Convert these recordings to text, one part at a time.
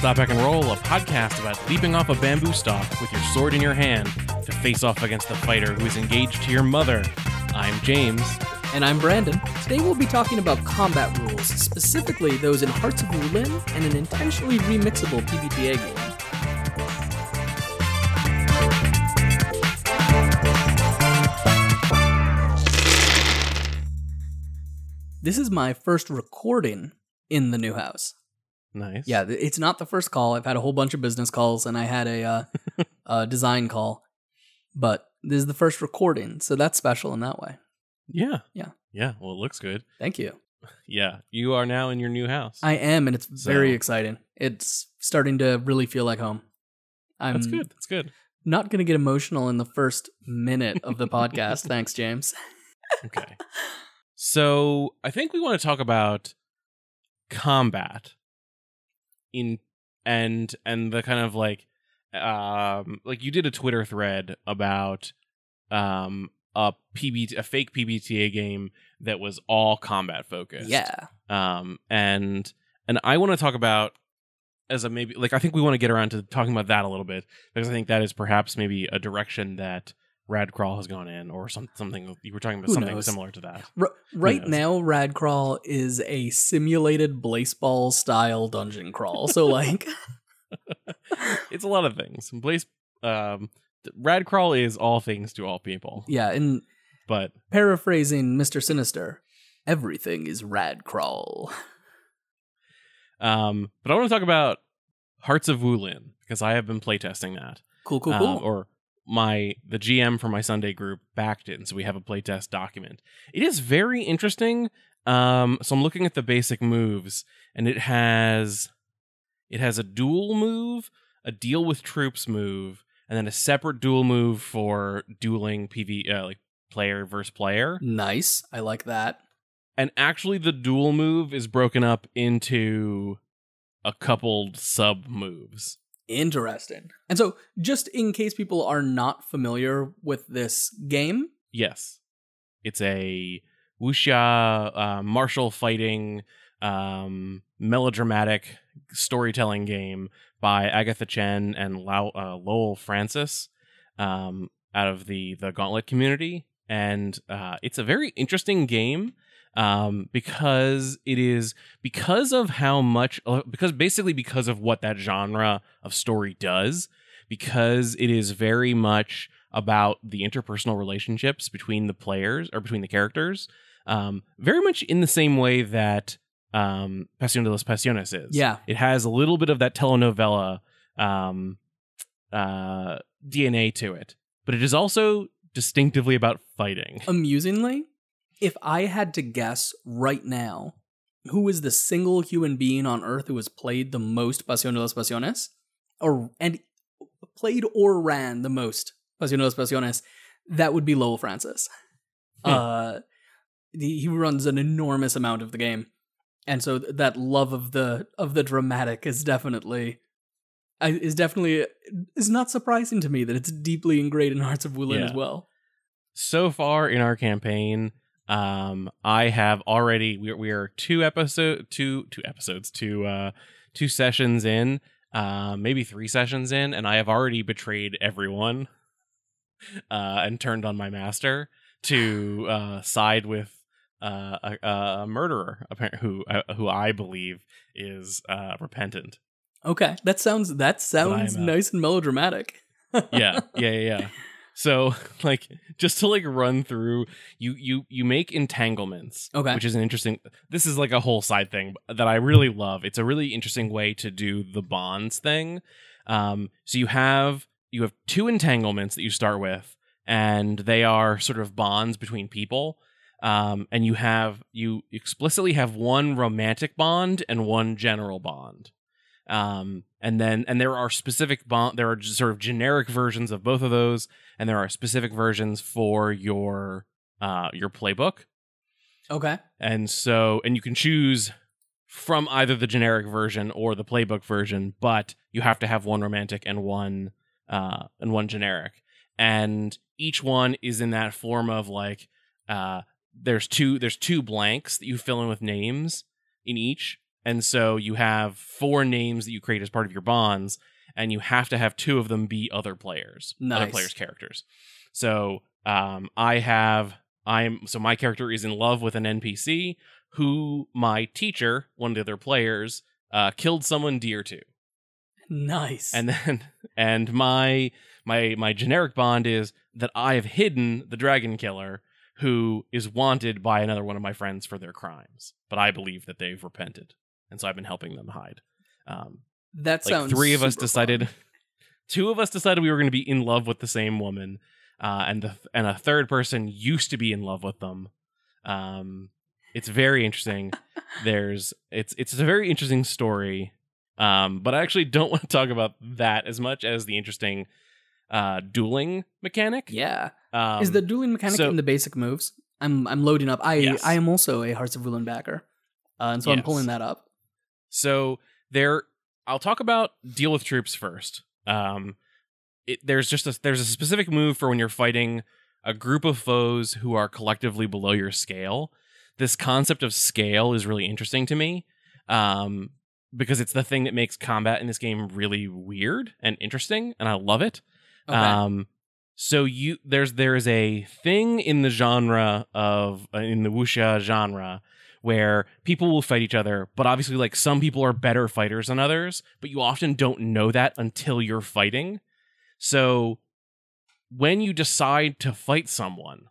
Stop Drop and Roll, a podcast about leaping off a bamboo stalk with your sword in your hand to face off against the fighter who is engaged to your mother. I'm James. And I'm Brandon. Today we'll be talking about combat rules, specifically those in Hearts of Wulin and an intentionally remixable PBTA game. This is my first recording in the new house. Nice. Yeah, it's not the first call. I've had a whole bunch of business calls and I had a, uh, a design call, but this is the first recording, so that's special in that way. Yeah. Yeah. Yeah. Well, it looks good. Thank you. Yeah. You are now in your new house. I am, and it's very exciting. It's starting to really feel like home. I'm That's good. That's good. not going to get emotional in the first minute of the podcast. Thanks, James. Okay. so I think we want to talk about combat in and and the kind of like um like you did a Twitter thread about um a PB a fake PBTA game that was all combat focused. Yeah. um and and i want to talk about as a maybe like i think we want to get around to talking about that a little bit because i think that is perhaps maybe a direction that radcrawl has gone in or some, something you were talking about Who something knows? similar to that R- right now, Rad Crawl is a simulated baseball style dungeon crawl. So, like, it's a lot of things blaze um radcrawl is all things to all people yeah, and but paraphrasing Mr. Sinister, everything is Rad Crawl. um but i want to talk about hearts of wulin because i have been playtesting that Cool, cool, um, cool. or my the GM for my Sunday group backed it, and so we have a playtest document. It is very interesting. Um, so I'm looking at the basic moves, and it has it has a duel move, a deal with troops move, and then a separate duel move for dueling PV uh, like player versus player. nice. I like that. And actually, the duel move is broken up into a coupled sub moves. Interesting. And so, just in case people are not familiar with this game, Yes. It's a wuxia uh, martial fighting um, melodramatic storytelling game by Agatha Cheng and uh, Lowell Francis um, out of the the Gauntlet community, and uh, it's a very interesting game um, because it is because of how much uh, because basically because of what that genre of story does because it is very much about the interpersonal relationships between the players or between the characters um, very much in the same way that um, Pasión de las Pasiones is. Yeah, it has a little bit of that telenovela um, uh, DNA to it, but it is also distinctively about fighting. amusingly, if I had to guess right now, who is the single human being on Earth who has played the most Pasión de las Pasiones, or and played or ran the most Pasión de las Pasiones, that would be Lowell Francis. Hmm. Uh, he runs an enormous amount of the game, and so that love of the of the dramatic is definitely. Is definitely is not surprising to me that it's deeply ingrained in Hearts of Wulin Yeah. as well. so far in our campaign um i have already we we are two episode two two episodes two uh two sessions in uh maybe three sessions in and i have already betrayed everyone uh and turned on my master to uh side with uh a, a murderer who uh, who i believe is uh repentant Okay, that sounds that sounds nice and melodramatic. yeah yeah yeah yeah so like just to like run through you you you make entanglements Okay. which is an interesting this is like a whole side thing that i really love. It's a really interesting way to do the bonds thing. Um so you have you have two entanglements that you start with and they are sort of bonds between people. Um and you have you explicitly have one romantic bond and one general bond um and then and there are specific bond there are sort of generic versions of both of those and there are specific versions for your uh your playbook. Okay. and so and you can choose from either the generic version or the playbook version but you have to have one romantic and one uh and one generic. And each one is in that form of like uh there's two there's two blanks that you fill in with names in each and so you have four names that you create as part of your bonds, and you have to have two of them be other players, other players' characters. So um, I have I'm so my character is in love with an NPC who my teacher, one of the other players, uh, killed someone dear to, Nice. and then and my my my generic bond is that I have hidden the dragon killer who is wanted by another one of my friends for their crimes, but I believe that they've repented, and so I've been helping them hide. Um, that like sounds three of us decided fun. two of us decided we were going to be in love with the same woman uh, and the, and a third person used to be in love with them um, it's very interesting there's it's it's a very interesting story um, but i actually don't want to talk about that as much as the interesting uh, dueling mechanic Yeah. um, Is the dueling mechanic so- in the basic moves? I'm I'm loading up. I Yes. I am also a Hearts of Wulin backer, uh, and so I'm pulling that up. So there, I'll talk about deal with troops first. Um, it, there's just a there's a specific move for when you're fighting a group of foes who are collectively below your scale. This concept of scale is really interesting to me, um, because it's the thing that makes combat in this game really weird and interesting, and I love it. Okay. Um, so you there's there is a thing in the genre of uh, in the wuxia genre where people will fight each other, but obviously like some people are better fighters than others, but you often don't know that until you're fighting. So when you decide to fight someone,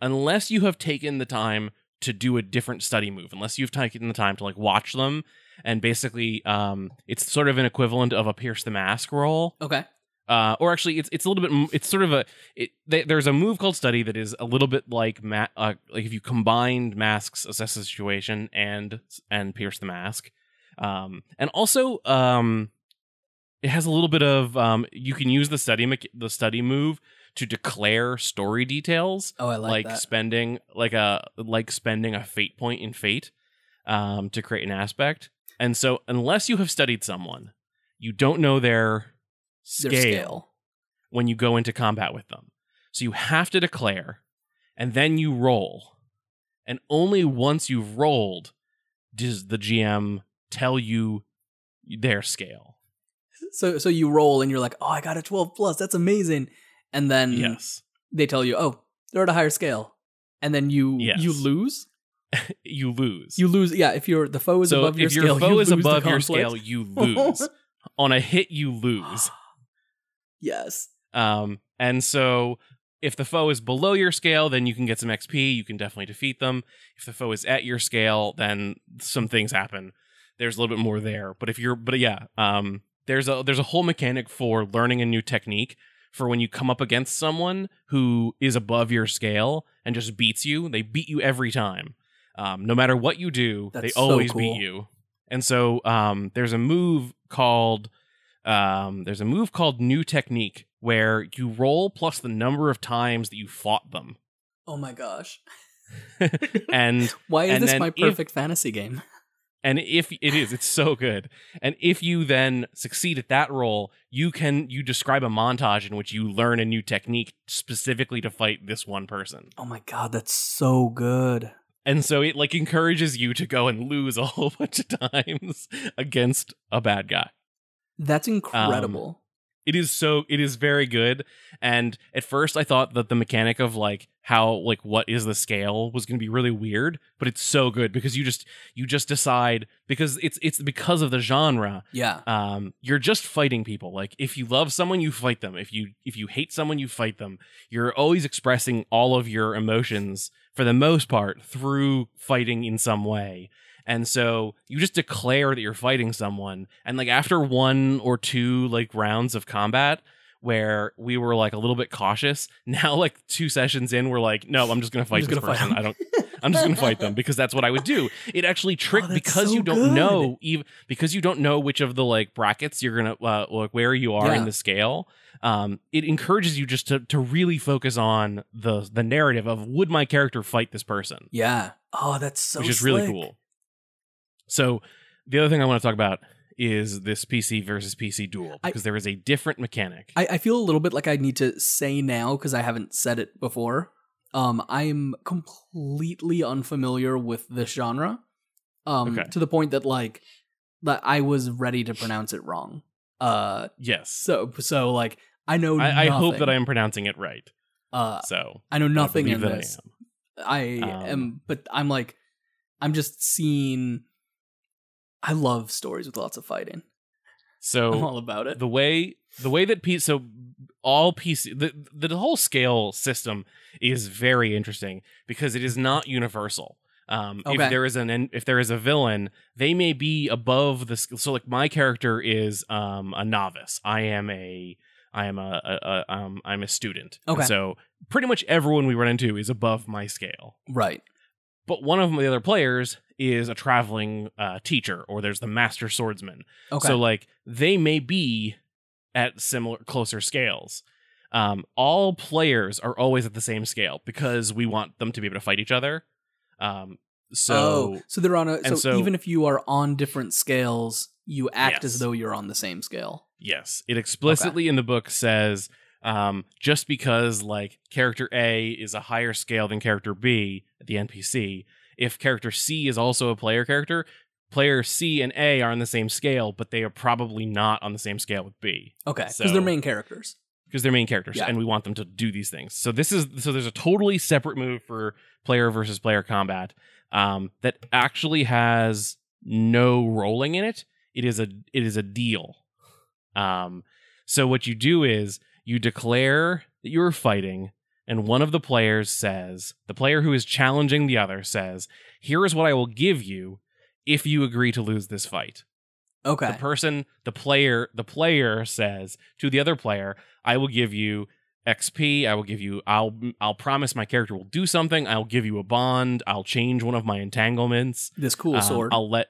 unless you have taken the time to do a different study move, unless you've taken the time to like watch them and basically um it's sort of an equivalent of a pierce the mask roll okay. Uh, or actually, it's it's a little bit. It's sort of a. It, th- there's a move called study that is a little bit like ma- uh, like if you combined masks, assess the situation, and and pierce the mask, um, and also um, it has a little bit of um, you can use the study the study move to declare story details, Oh, I like, like, that. spending like a like spending a fate point in fate, um, to create an aspect. And so, unless you have studied someone, you don't know Their scale, scale. when you go into combat with them. So you have to declare, and then you roll. And only once you've rolled does the GM tell you their scale. So so you roll and you're like, oh, I got a 12 plus. That's amazing. And then Yes. they tell you, oh, they're at a higher scale. And then you Yes. you lose. You lose. You lose. Yeah, if your the foe is so above your scale, if scale, your foe you is lose above your scale, you lose. On a hit, you lose. yes. Um, and so if the foe is below your scale, then you can get some XP. You can definitely defeat them. If the foe is at your scale, then some things happen. There's a little bit more there. But if you're, but yeah, um, there's a there's a whole mechanic for learning a new technique for when you come up against someone who is above your scale and just beats you. They beat you every time. Um, no matter what you do, That's they so always cool. beat you. And so um, there's a move called um, there's a move called New Technique where you roll plus the number of times that you fought them. Oh my gosh. And Why is And this my if- perfect fantasy game? and if it is, it's so good. And if you then succeed at that roll, you can you describe a montage in which you learn a new technique specifically to fight this one person. Oh my god, that's so good. And so it like encourages you to go and lose a whole bunch of times against a bad guy. That's incredible. it is so it is very good. And at first i thought that the mechanic of like how like what is the scale was going to be really weird but it's so good because you just you just decide because it's it's because of the genre. Yeah. um you're just fighting people. Like if you love someone you fight them. If you if you hate someone you fight them. You're always expressing all of your emotions for the most part through fighting in some way and so you just declare that you're fighting someone and like after one or two like rounds of combat where we were like a little bit cautious now like two sessions in we're like no i'm just gonna fight just this gonna person them. i don't i'm just gonna fight them because that's what i would do it actually trick Oh, because so you don't good. know even because you don't know which of the like brackets you're gonna uh, like where you are Yeah. in the scale um it encourages you just to to really focus on the the narrative of would my character fight this person Yeah. Oh, that's so which is really cool so the other thing i want to talk about is this pc versus pc duel I- because there is a different mechanic I, I feel a little bit like I need to say now because I haven't said it before. Um, I'm completely unfamiliar with this genre. Um, Okay. to the point that like that I was ready to pronounce it wrong. Uh, Yes. so so like I know. I, I hope that. I am pronouncing it right. Uh, So I know nothing believe in that I this. am. I Um, am, but I'm like, I'm just seeing. I love stories with lots of fighting. So I'm all about it. the way the way that P so all PC the the whole scale system is very interesting because it is not universal. Um, Okay. If there is an if there is a villain, they may be above the so like my character is um a novice. I am a I am a, a, a um I'm a student. And Okay. so pretty much everyone we run into is above my scale. right. But one of the other players is a traveling uh, teacher, or there's the master swordsman. Okay. So like they may be at similar closer scales. Um, all players are always at the same scale because we want them to be able to fight each other. Um, so oh, so they're on a. So, so- even if you are on different scales, you act as though you're on the same scale. yes, it explicitly in the book says um, just because like character A is a higher scale than character B, the NPC, if character C is also a player character, player C and A are on the same scale, but they are probably not on the same scale with B. Okay, because So- they're main characters. because they're main characters Yeah. and we want them to do these things. So this is so there's a totally separate move for player versus player combat um, that actually has no rolling in it. It is a it is a deal. Um, so what you do is you declare that you are fighting, and one of the players says, the player who is challenging the other says, "Here is what I will give you if you agree to lose this fight." Okay. the person the player the player says to the other player i will give you xp i will give you i'll i'll promise my character will do something i'll give you a bond i'll change one of my entanglements this cool Um, sword. i'll let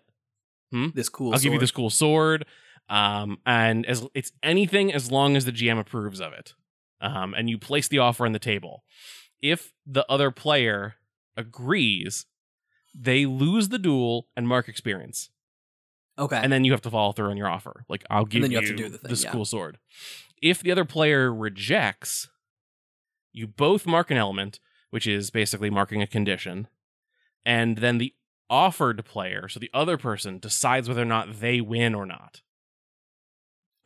this cool. i'll give you this cool sword um and as it's anything as long as the gm approves of it um and you place the offer on the table if the other player agrees they lose the duel and mark experience Okay. and then you have to follow through on your offer. Like I'll give you you, have to do the thing, this yeah. cool sword. If the other player rejects, you both mark an element, which is basically marking a condition, and then the offered player, so the other person, decides whether or not they win or not.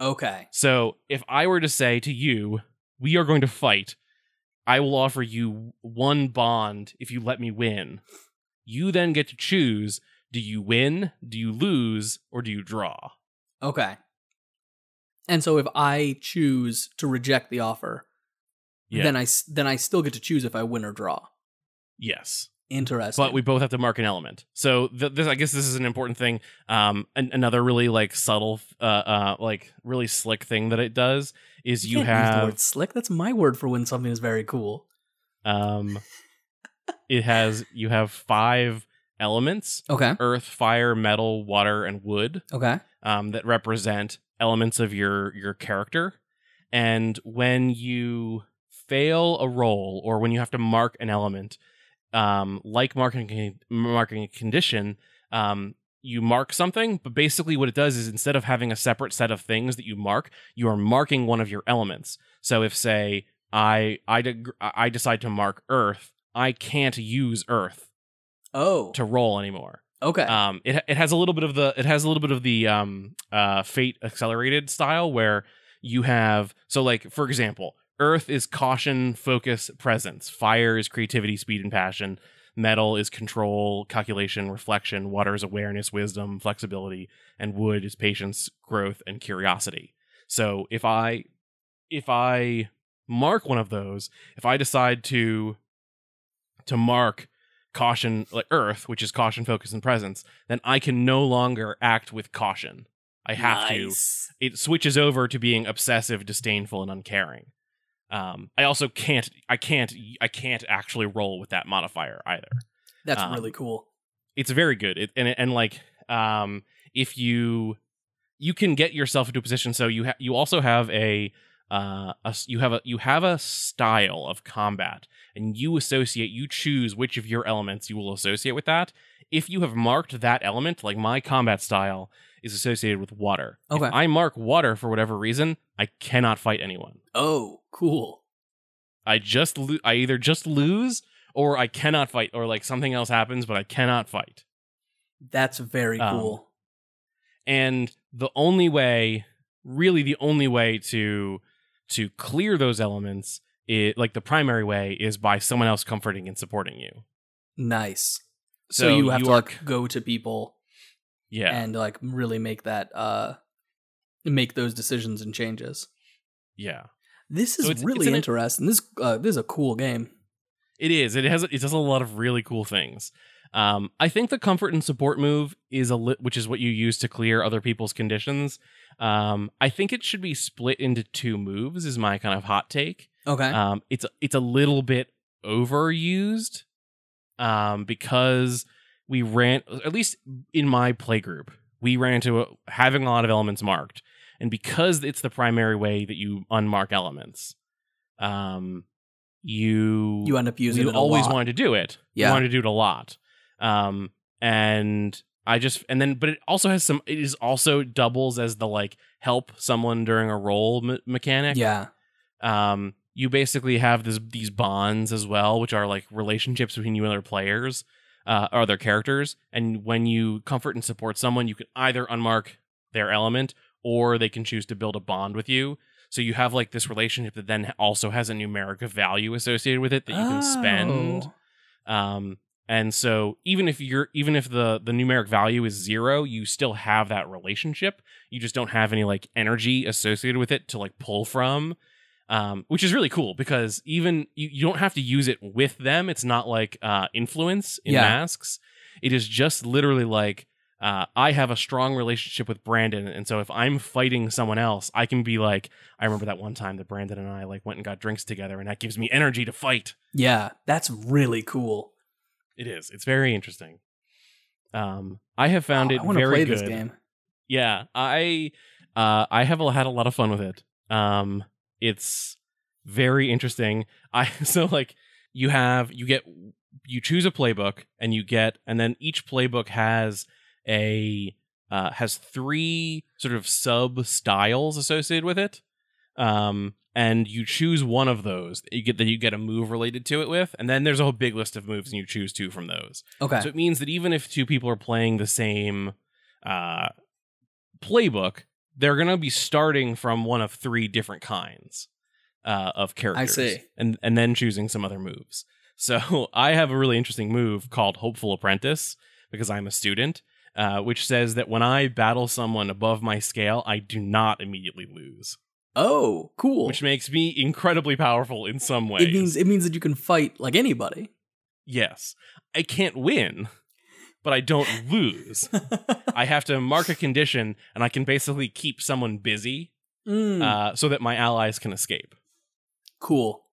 Okay. So if I were to say to you, "We are going to fight," I will offer you one bond if you let me win. You then get to choose: do you win, do you lose, or do you draw? Okay. And so if I choose to reject the offer, Yeah. then I then I still get to choose if I win or draw. Yes, Interesting. but we both have to mark an element. So th- this, I guess, this is an important thing. Um, an- another really like subtle, uh, uh, like really slick thing that it does is you, the have, word slick. That's my word for when something is very cool. um, it has you have five elements: Okay. earth, fire, metal, water, and wood. Okay. um, that represent elements of your your character and when you fail a roll or when you have to mark an element um, like marking marking a condition um, you mark something but basically what it does is instead of having a separate set of things that you mark you are marking one of your elements so if say i i, deg- I decide to mark earth i can't use earth Oh. to roll anymore Okay. um it, it has a little bit of the it has a little bit of the um uh fate accelerated style where you have so like for example earth is caution focus presence. Fire is creativity speed and passion. Metal is control calculation reflection. Water is awareness wisdom flexibility. And wood is patience growth and curiosity. So if i if i mark one of those if i decide to to mark caution like earth which is caution focus and presence then i can no longer act with caution. I have to. It switches over to being obsessive disdainful and uncaring um i also can't i can't i can't actually roll with that modifier either. That's um, really cool. it's very good. It, and and like um if you you can get yourself into a position so you ha- you also have a uh a, you have a you have a style of combat and you associate you choose which of your elements you will associate with that. If you have marked that element like my combat style is associated with water Okay. if i mark water for whatever reason i cannot fight anyone Oh, cool. i just lo- i either just lose or i cannot fight or like something else happens but i cannot fight That's very Um, cool. and the only way really the only way to to clear those elements is like the primary way is by someone else comforting and supporting you Nice. So, so you have you to are like go to people yeah and like really make that uh make those decisions and changes. yeah This is So it's- it's really an- interesting. This uh, this is a cool game. it is it has it does a lot of really cool things um i think the comfort and support move is a lit which is what you use to clear other people's conditions um i think it should be split into two moves is my kind of hot take Okay. um, it's it's a little bit overused um, because we ran at least in my play group we ran into a, having a lot of elements marked. And because it's the primary way that you unmark elements um, you you end up using you always wanted to do it. Yeah. you wanted to do it a lot. Um, and i just and then but it also has some it is also doubles as the like help someone during a roll me- mechanic. Yeah. um, you basically have this these bonds as well, which are like relationships between you and other players, uh, or other characters. And when you comfort and support someone, you can either unmark their element or they can choose to build a bond with you. So you have like this relationship that then also has a numeric value associated with it that you can spend. Oh. Um, and so even if you're even if the the numeric value is zero, you still have that relationship. You just don't have any like energy associated with it to like pull from. Um, which is really cool because even you, you don't have to use it with them. It's not like uh, influence in Yeah. masks. It is just literally like uh, I have a strong relationship with Brandon, and so if I'm fighting someone else, I can be like, I remember that one time that Brandon and I like went and got drinks together, and that gives me energy to fight. Yeah, that's really cool. It is. It's very interesting. Um, I have found Oh, it very play good. this game. Yeah, I uh, I have had a lot of fun with it. Um, it's very interesting. I so like you have you get you choose a playbook and you get and then each playbook has a uh, has three sort of sub styles associated with it. Um, and you choose one of those that you get that you get a move related to it with, and then there's a whole big list of moves, and you choose two from those. Okay. So it means that even if two people are playing the same uh, playbook, they're going to be starting from one of three different kinds uh, of characters. see. And, and then choosing some other moves. So I have a really interesting move called Hopeful Apprentice because I'm a student, uh, which says that when I battle someone above my scale, I do not immediately lose, oh, cool. which makes me incredibly powerful in some ways. it means it means that you can fight like anybody. yes, I can't win, but I don't lose. I have to mark a condition, and I can basically keep someone busy Mm, uh, so that my allies can escape. cool.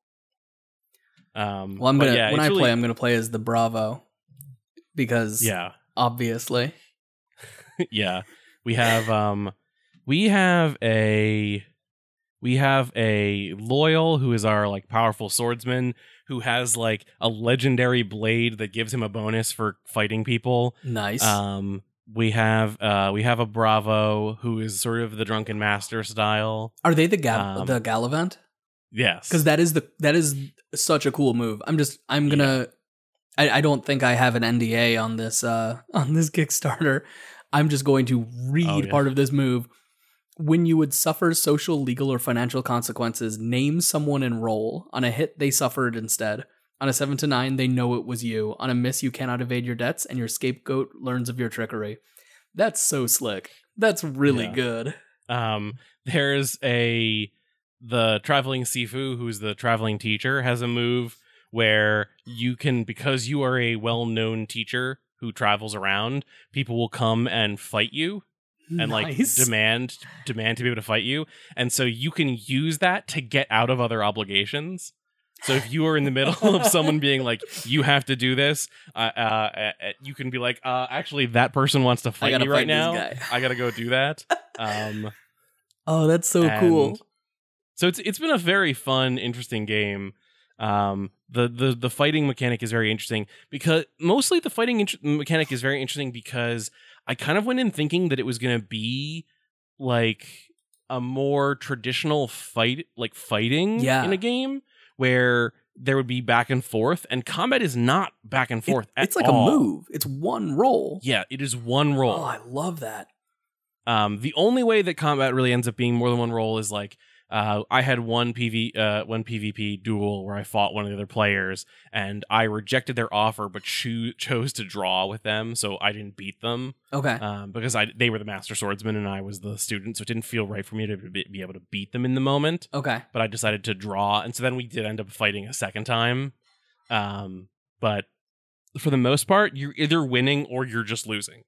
Um, Well, I'm gonna yeah, when I really- play, I'm gonna play as the Bravo because yeah, obviously. yeah. We have um, we have a we have a loyal who is our like powerful swordsman who has like a legendary blade that gives him a bonus for fighting people. Nice. Um, we have uh, we have a bravo who is sort of the drunken master style. Are they the Gal- um, the Gallivant? Yes, Because that is the that is such a cool move. I'm just I'm gonna. I, I don't think I have an NDA on this uh on this Kickstarter. I'm just going to read Oh, yeah. part of this move. When you would suffer social, legal, or financial consequences, name someone and roll. On a hit, they suffered instead. On a 7 to 9, they know it was you. On a miss, you cannot evade your debts, and your scapegoat learns of your trickery. That's so slick. That's really Yeah. good. Um, there's a the traveling Sifu, who's the traveling teacher, has a move where you can because you are a well-known teacher who travels around, people will come and fight you and like demand demand to be able to fight you, and so you can use that to get out of other obligations. So if you are in the middle of someone being like, "You have to do this," uh, uh, uh, you can be like, uh, "Actually, that person wants to fight gotta me right fight now. I gotta go do that." Um, Oh, that's so cool. So it's it's been a very fun, interesting game. Um, the the the fighting mechanic is very interesting because mostly the fighting int- mechanic is very interesting because I kind of went in thinking that it was going to be like a more traditional fight, like fighting Yeah. in a game where there would be back and forth, and combat is not back and It- forth. at it's like all. a move. It's one roll. Yeah, it is one roll. Oh, I love that. Um, the only way that combat really ends up being more than one roll is like uh, I had one PV uh, one PvP duel where I fought one of the other players and I rejected their offer but choo- chose to draw with them, so I didn't beat them Okay. um, because I they were the master swordsman and I was the student, so it didn't feel right for me to be, be able to beat them in the moment. okay. But I decided to draw, and so then we did end up fighting a second time. Um, but for the most part, you're either winning or you're just losing.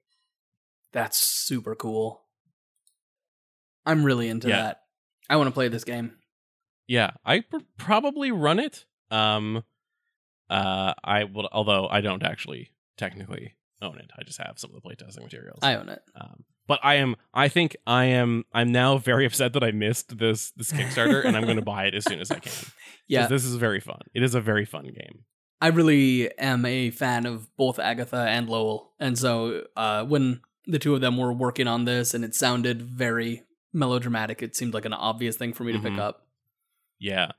That's super cool. I'm really into Yeah. that. I want to play this game. Yeah, I pr- probably run it. Um, uh, I will, although I don't actually technically own it. I just have some of the playtesting materials. I own it. um, but I am. I think I am. I'm now very upset that I missed this this Kickstarter, and I'm going to buy it as soon as I can. Yeah, this is very fun. It is a very fun game. I really am a fan of both Agatha and Lowell, and so uh, when the two of them were working on this, and it sounded very melodramatic, it seemed like an obvious thing for me to pick Mhm. up. Yeah,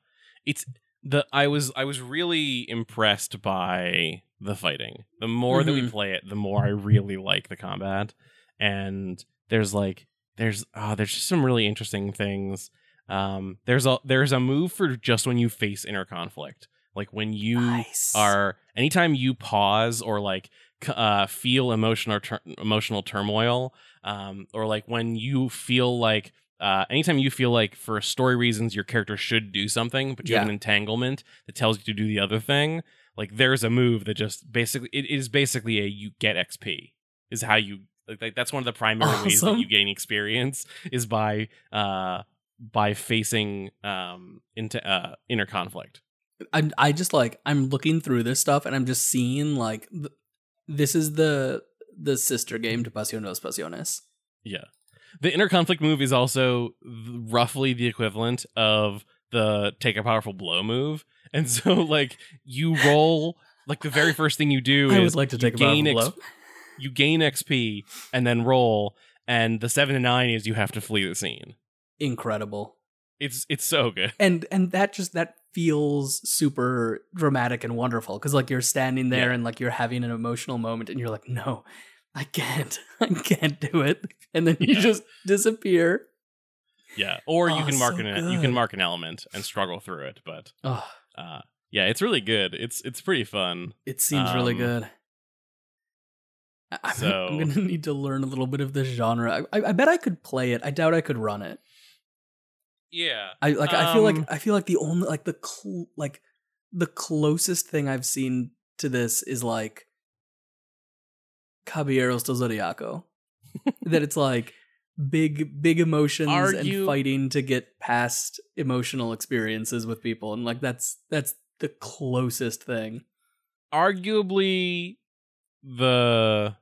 it's the. I was I was really impressed by the fighting. The more that we Mhm. play it, the more I really like the combat. And there's like there's oh, there's just some really interesting things. Um, there's a there's a move for just when you face inner conflict, like when you nice. are anytime you pause or like uh, feel emotional tur- emotional turmoil um, or like when you feel like uh, anytime you feel like for story reasons your character should do something but you have an entanglement that tells you to do the other thing like there's a move that just basically it is basically a you get xp is how you like, like that's one of the primary ways that you gain experience is by uh by facing um into uh inner conflict. I I just like I'm looking through this stuff, and I'm just seeing like th- this is the the sister game to Pasión de las Pasiones. Yeah. The inner conflict move is also roughly the equivalent of the take a powerful blow move. And so like you roll like the very first thing you do I is would like to you take a gain powerful ex- blow. you gain XP and then roll and the 7 to 9 is you have to flee the scene. Incredible. It's it's so good. and and that just that feels super dramatic and wonderful because like you're standing there Yeah. and like you're having an emotional moment and you're like no i can't i can't do it and then you Yeah. just disappear Yeah. Or you Oh, can mark so an you can mark an element and struggle through it, but oh uh yeah, it's really good. It's it's pretty fun. it seems really Um, good I- I'm, so- I'm gonna need to learn a little bit of this genre I, I bet i could play it i doubt i could run it Yeah. i like i feel Um, like i feel like the only like the cl- like the closest thing i've seen to this is like caballeros del zodiaco. That it's like big big emotions Argue- and fighting to get past emotional experiences with people and like that's that's the closest thing. Arguably the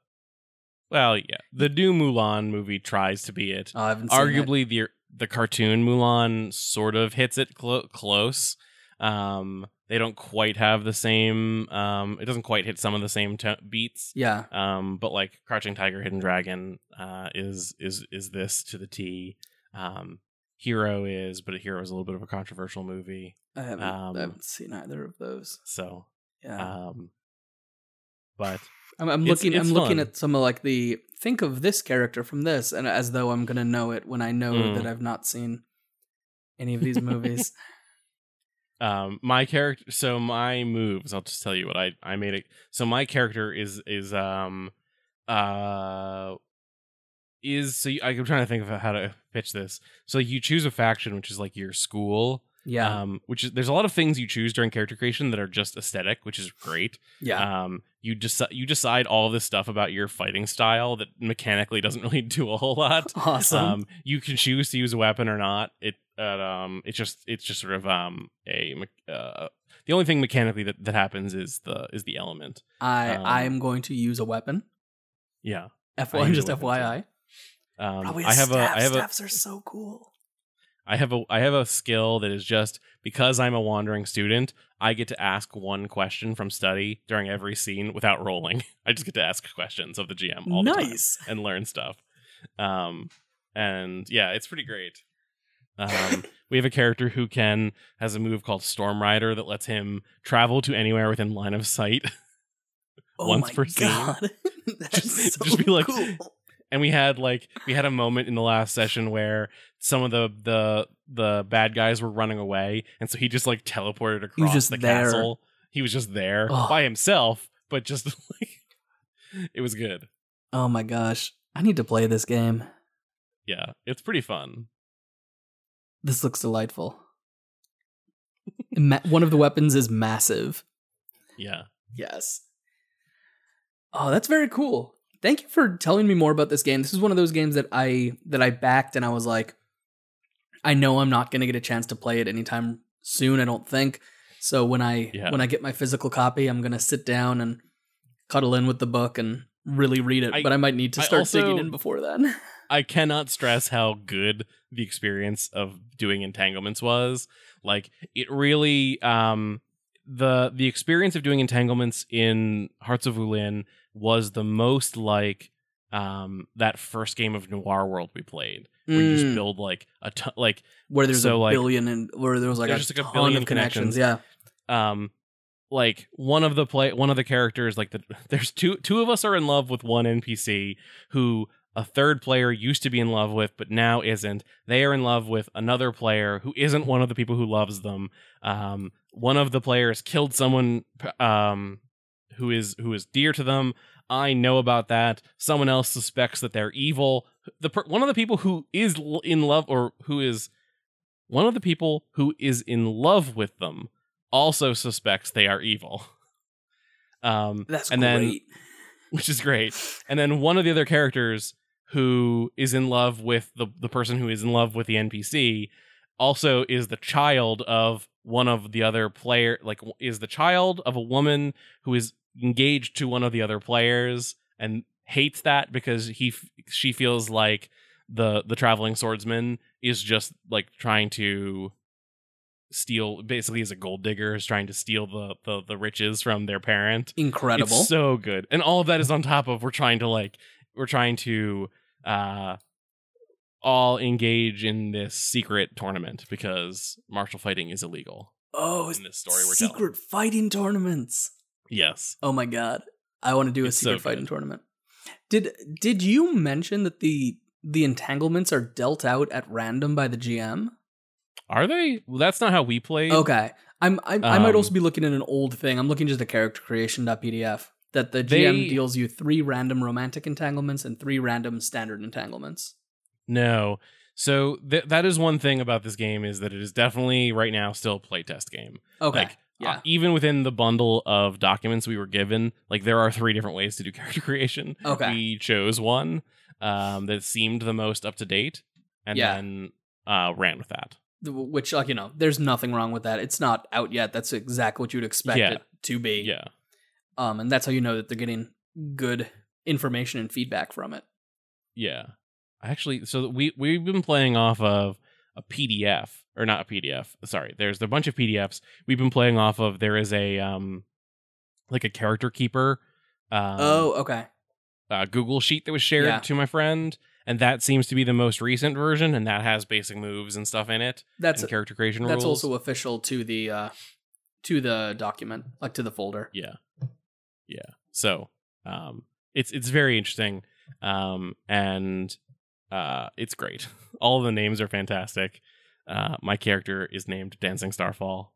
well yeah the new mulan movie tries to be it. Oh, i haven't arguably the the cartoon mulan sort of hits it clo- close. Um they don't quite have the same um it doesn't quite hit some of the same to- beats. Yeah. Um but like crouching tiger hidden dragon uh is is is this to the t. Um hero is but hero is a little bit of a controversial movie. I haven't um, i haven't seen either of those. so yeah. um but I'm, I'm It's- looking. it's I'm looking at some of like the think of this character from this, and as though I'm gonna know it when I know Mm. that I've not seen any of these movies. um my character so my moves i'll just tell you what i i made it so my character is is um uh is so you, i'm trying to think of how to pitch this so you choose a faction which is like your school yeah, um which is there's a lot of things you choose during character creation that are just aesthetic which is great yeah. um you just you decide all this stuff about your fighting style that mechanically doesn't really do a whole lot awesome. um you can choose to use a weapon or not it uh, um it's just it's just sort of um a uh the only thing mechanically that, that happens is the is the element I um, I am going to use a weapon. yeah FYI, use a just weapon, too. FYI. um Probably i have staff. a i have a staffs are so cool. I have a i have a skill that is just because i'm a wandering student i get to ask one question from study during every scene without rolling i just get to ask questions of the gm all the time Nice. and learn stuff. Um, and yeah, it's pretty great. Um, we have a character who can has a move called Storm Rider that lets him travel to anywhere within line of sight. Oh once per scene. god. That's Just- so just be like- cool. And we had like we had a moment in the last session where some of the the the bad guys were running away and so he just like teleported across just the there. castle he was just there Ugh. by himself but just like it was good Oh my gosh. I need to play this game. yeah it's pretty fun This looks delightful. Ma- one of the weapons is massive. yeah Yes. Oh, that's very cool. Thank you for telling me more about this game. This is one of those games that I that I backed and I was like I know I'm not going to get a chance to play it anytime soon, I don't think. So when I Yeah. when I get my physical copy, I'm going to sit down and cuddle in with the book and really read it, I- but I might need to start also- digging in before then. I cannot stress how good the experience of doing entanglements was. Like it really um the the experience of doing entanglements in Hearts of Wulin was the most like um that first game of Noir World we played where you Mm, just build like a ton like where there's so, a like- billion and where there was like a, just, like, a ton billion of connections. connections. Yeah. um like one of the play one of the characters like the there's two two of us are in love with one npc who a third player used to be in love with but now isn't they are in love with another player who isn't one of the people who loves them um one of the players killed someone um who is who is dear to them i know about that someone else suspects that they're evil the per- one of the people who is l- in love or who is one of the people who is in love with them also suspects they are evil. Um, That's and then great. which is great. And then one of the other characters who is in love with the the person who is in love with the NPC also is the child of one of the other player like is the child of a woman who is engaged to one of the other players and hates that because he f- she feels like the the traveling swordsman is just like trying to steal basically is a gold digger is trying to steal the the, the riches from their parent Incredible. it's so good. And all of that is on top of we're trying to like we're trying to uh all engage in this secret tournament because martial fighting is illegal oh, in this story we're telling. secret fighting tournaments. Yes. Oh my god. I want to do a It's secret good. fighting tournament. Did did you mention that the the entanglements are dealt out at random by the GM? Are they? Well, that's not how we play. Okay. I'm I, I might Um, also be looking at an old thing. I'm looking just at character creation.pdf that the GM They- deals you three random romantic entanglements and three random standard entanglements. No. So th- that is one thing about this game is that it is definitely right now still a playtest game. Okay. Like, yeah. Uh, even within the bundle of documents we were given, like there are three different ways to do character creation. Okay. We chose one um, that seemed the most up to date, and Yeah. then uh, ran with that. Which like you know, there's nothing wrong with that. It's not out yet. That's exactly what you'd expect Yeah. it to be. Yeah, Um and that's how you know that they're getting good information and feedback from it. yeah. Actually, so we we've been playing off of a PDF or not a PDF. Sorry, there's a bunch of PDFs we've been playing off of. There is a um, like a character keeper. Um, oh, okay. uh, Google sheet that was shared Yeah. to my friend, and that seems to be the most recent version, and that has basic moves and stuff in it, That's and character creation that's rules. also official to the uh to the document, like to the folder. yeah, yeah. So, um, it's it's very interesting, um, and uh, it's great. All the names are fantastic. Uh, my character is named Dancing Starfall,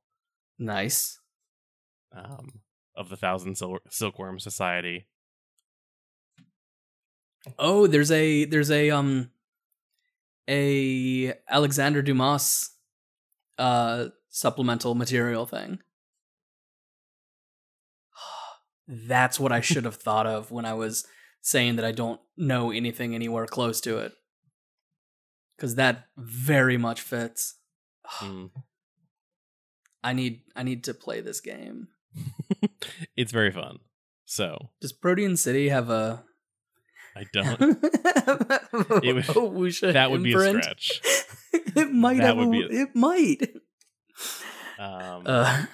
Nice. um, of the Thousand Sil- Silkworm Society. Oh, there's a there's a um a Alexander Dumas uh supplemental material thing. That's what I should have thought of when I was saying that I don't know anything anywhere close to it. Cuz that very much fits. Mm. I need I need to play this game. it's very fun. So Does Protean City have a I don't. it that would be a stretch. it might That have would a, be a- it might. Um, Uh,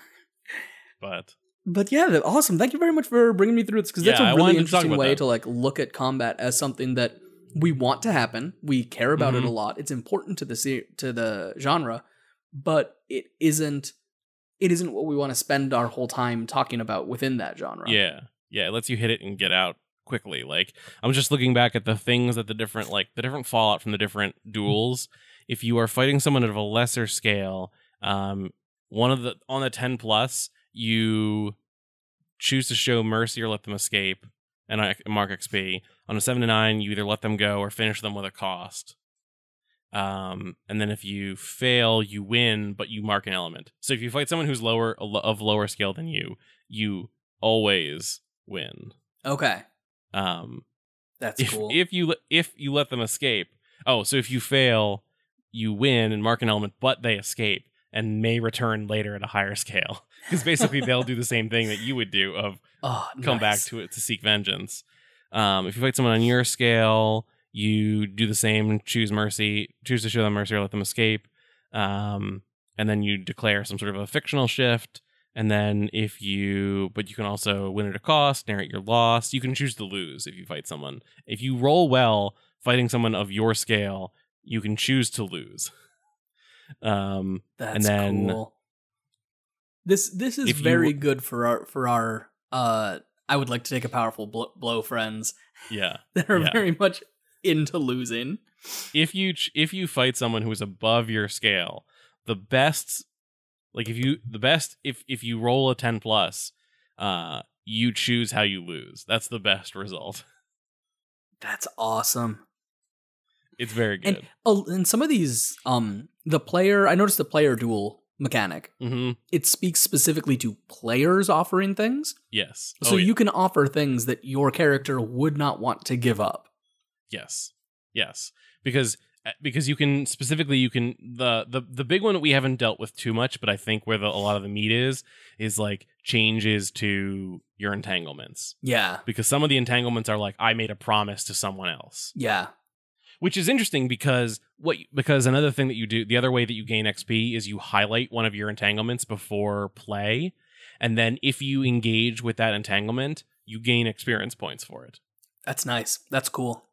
but but yeah, awesome. Thank you very much for bringing me through this because that's a really interesting way that. to like look at combat as something that we want to happen. We care about it a Mhm. lot. It's important to the se- to the genre, but it isn't it isn't what we want to spend our whole time talking about within that genre. Yeah. Yeah, it lets you hit it and get out quickly. Like I'm just looking back at the things that the different like the different fallout from the different duels. If you are fighting someone of a lesser scale, um one of the on the 10 plus, you choose to show mercy or let them escape and I mark XP. On a 7 to 9, you either let them go or finish them with a cost. Um, and then if you fail, you win, but you mark an element. So if you fight someone who's lower of lower scale than you, you always win. Okay. Um, That's if, cool. if you if you let them escape, oh, so if you fail, you win and mark an element, but they escape and may return later at a higher scale. Because basically, they'll do the same thing that you would do of oh, come back to it to seek vengeance. Um, if you fight someone on your scale, you do the same. Choose mercy. Choose to show them mercy or let them escape. Um, and then you declare some sort of a fictional shift. And then if you, but you can also win at a cost, narrate your loss. You can choose to lose if you fight someone. If you roll well fighting someone of your scale, you can choose to lose. Um, That's then- cool. This this is If you- very good for our for our uh I would like to take a powerful blow, blow friends yeah. that are Yeah. very much into losing. if you ch- if you fight someone who is above your scale, the best like if you the best if if you roll a 10 plus, uh you choose how you lose. That's the best result. That's awesome. It's very good. And oh, and some of these um the player I noticed the player duel mechanic. hmm It speaks specifically to players offering things. Yes. So Oh, yeah. you can offer things that your character would not want to give up. Yes. Yes. Because uh, because you can specifically you can the the the big one that we haven't dealt with too much, but I think where the, a lot of the meat is is like changes to your entanglements. Yeah. Because some of the entanglements are like I made a promise to someone else. Yeah. Which is interesting because what because another thing that you do the other way that you gain xp is you highlight one of your entanglements before play and then if you engage with that entanglement you gain experience points for it That's nice. That's cool.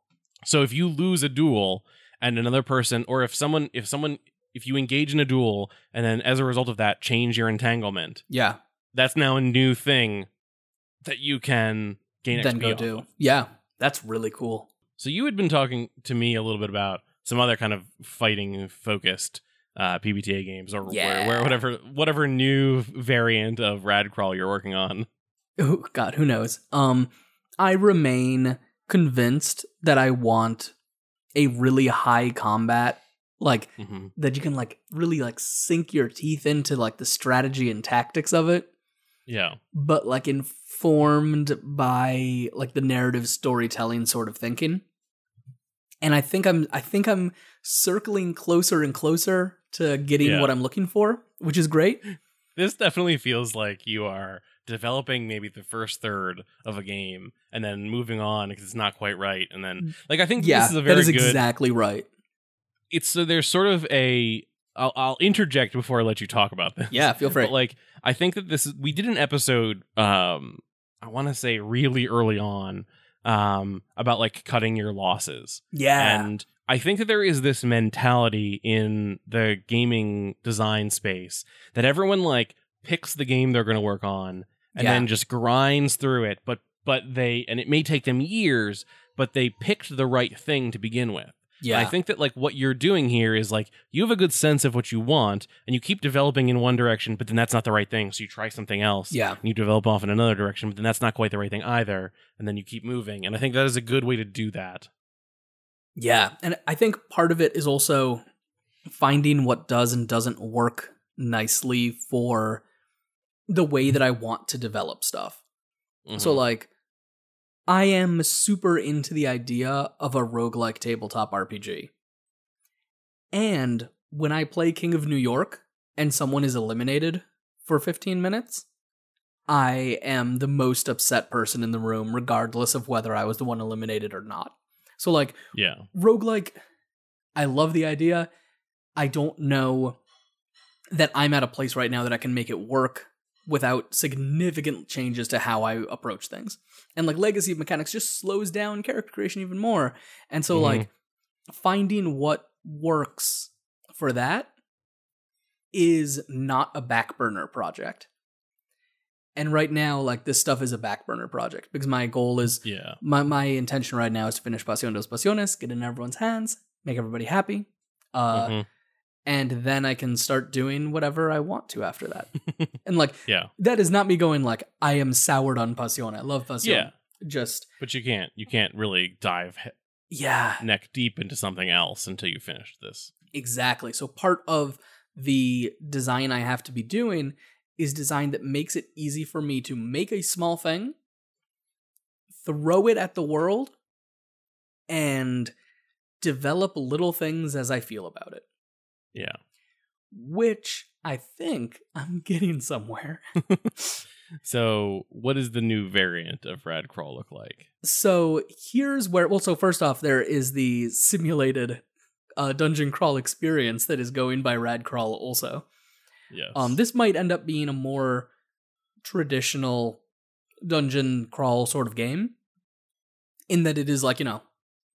so if you lose a duel and another person or if someone if someone if you engage in a duel and then as a result of that change your entanglement Yeah. that's now a new thing that you can gain then XP go off do. Yeah. That's really cool. So you had been talking to me a little bit about some other kind of fighting focused uh, PBTA games, or Yeah. where, where whatever whatever new variant of Radcrawl you're working on. Oh God, who knows? Um, I remain convinced that I want a really high combat, like hmm that you can like really like sink your teeth into like the strategy and tactics of it, Yeah, but like informed by like the narrative storytelling sort of thinking. And I think I'm I think I'm circling closer and closer to getting Yeah. what I'm looking for, which is great. this definitely feels like you are developing maybe the first third of a game and then moving on because it's not quite right, and then like I think Mm. Yeah, this is a very that is good. exactly right. it's so there's sort of a. I'll, I'll interject before I let you talk about this. Yeah, feel free. But like I think that this is we did an episode um I want to say really early on um about like cutting your losses. yeah, And I think that there is this mentality in the gaming design space that everyone like picks the game they're going to work on and Yeah. then just grinds through it but but they and it may take them years but they picked the right thing to begin with. Yeah. I think that like what you're doing here is like you have a good sense of what you want and you keep developing in one direction, but then that's not the right thing. So you try something else. Yeah. And you develop off in another direction, but then that's not quite the right thing either. And then you keep moving. And I think that is a good way to do that. Yeah, and I think part of it is also finding what does and doesn't work nicely for the way that I want to develop stuff. So Mhm. like I am super into the idea of a roguelike tabletop RPG. And when I play King of New York and someone is eliminated for 15 minutes, I am the most upset person in the room regardless of whether I was the one eliminated or not. So like yeah. roguelike i love the idea i don't know that i'm at a place right now that i can make it work without significant changes to how i approach things and like legacy mechanics just slows down character creation even more and so Mhm. like finding what works for that is not a back burner project. And right now, like this stuff is a back burner project because my goal is Yeah. my my intention right now is to finish Pasión de las Pasiones, get in everyone's hands, make everybody happy, uh, Mhm. And then I can start doing whatever I want to after that. and like Yeah. that is not me going like I am soured on Passion. I love Passion. Yeah. Just But you can't you can't really dive he- yeah, neck deep into something else until you finish this. exactly. So part of the design I have to be doing is design that makes it easy for me to make a small thing, throw it at the world, and develop little things as I feel about it. Yeah. Which I think I'm getting somewhere. So, what does the new variant of Rad Crawl look like? So here's where well, so first off, there is the simulated uh, dungeon crawl experience that is going by Rad Crawl also. Yes. Um, this might end up being a more traditional dungeon crawl sort of game, in that it is like you know,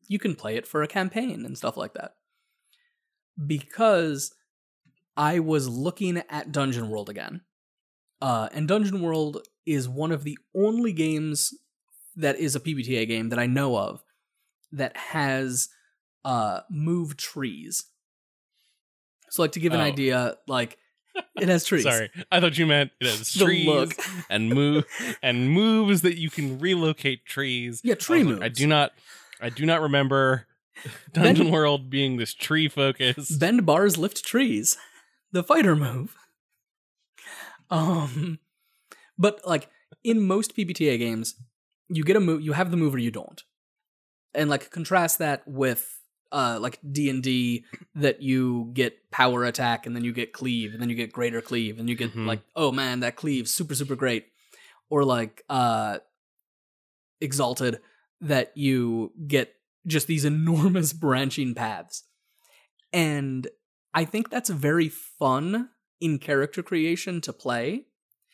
you can play it for a campaign and stuff like that. Because I was looking at Dungeon World again, uh, and Dungeon World is one of the only games that is a PBTA game that I know of that has uh, move trees. So, like to give an Oh. idea, like it has trees. Sorry, I thought you meant it has The trees look. and move and moves that you can relocate trees. Yeah, tree I was like, I do not, I do not remember Dungeon World being this tree focus. Bend bars, lift trees. The fighter move. Um, but like in most PBTA games, you get a move, you have the move or you don't, and like contrast that with uh like D and D that you get power attack and then you get cleave and then you get greater cleave and you get Mhm. like oh man that cleave super super great, or like uh exalted that you get just these enormous branching paths. And I think that's very fun in character creation to play.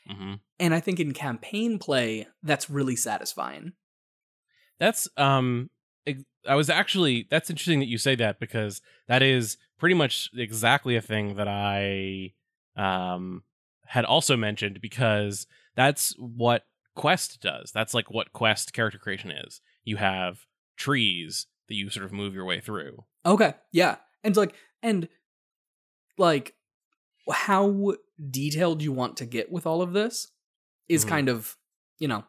hmm And I think in campaign play, that's really satisfying. That's um, I was actually that's interesting that you say that because that is pretty much exactly a thing that I um had also mentioned because that's what Quest does. That's like what Quest character creation is. You have trees that you sort of move your way through. Okay, yeah. And like and like how detailed you want to get with all of this is Mhm. kind of, you know,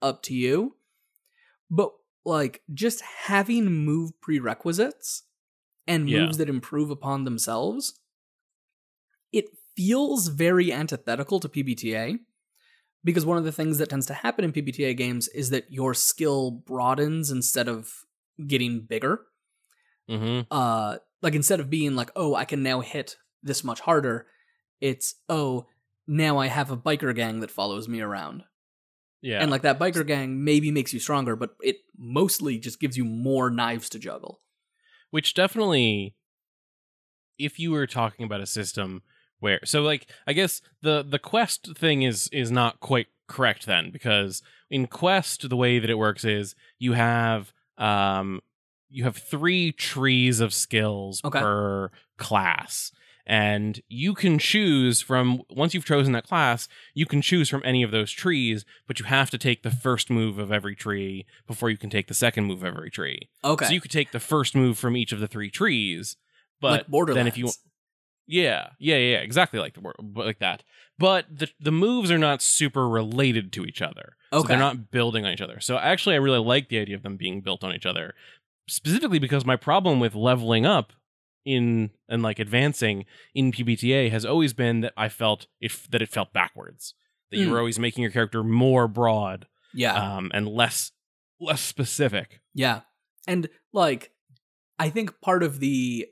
up to you. But like just having move prerequisites and Yeah. moves that improve upon themselves, it feels very antithetical to PBTA because one of the things that tends to happen in PBTA games is that your skill broadens instead of getting bigger. Hmm uh like instead of being like oh i can now hit this much harder it's oh now i have a biker gang that follows me around. Yeah, and like that biker gang maybe makes you stronger but it mostly just gives you more knives to juggle. Which definitely if you were talking about a system where so like i guess the the quest thing is is not quite correct then because in quest the way that it works is you have um you have three trees of skills Okay. per class. And you can choose from once you've chosen that class you can choose from any of those trees but you have to take the first move of every tree before you can take the second move of every tree. Okay. so you could take the first move from each of the three trees, but like then if you yeah, yeah, yeah, exactly like the word like that. But the the moves are not super related to each other. So Okay. they're not building on each other. So actually I really like the idea of them being built on each other. Specifically because my problem with leveling up in and like advancing in PBTA has always been that I felt it that it felt backwards. That you Mm. were always making your character more broad yeah um, and less less specific. Yeah. And like I think part of the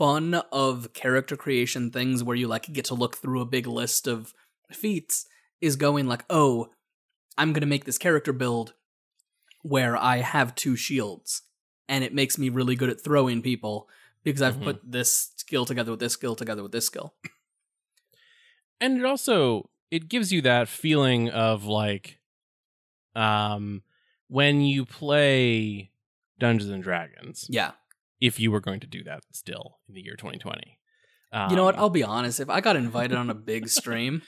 fun of character creation things where you like get to look through a big list of feats is going like, "Oh, I'm going to make this character build where I have two shields and it makes me really good at throwing people because I've Mhm. put this skill together with this skill together with this skill." and it also it gives you that feeling of like um when you play Dungeons and Dragons Yeah. If you were going to do that still in the year 2020 you know what? Um, I'll be honest. If I got invited on a big stream,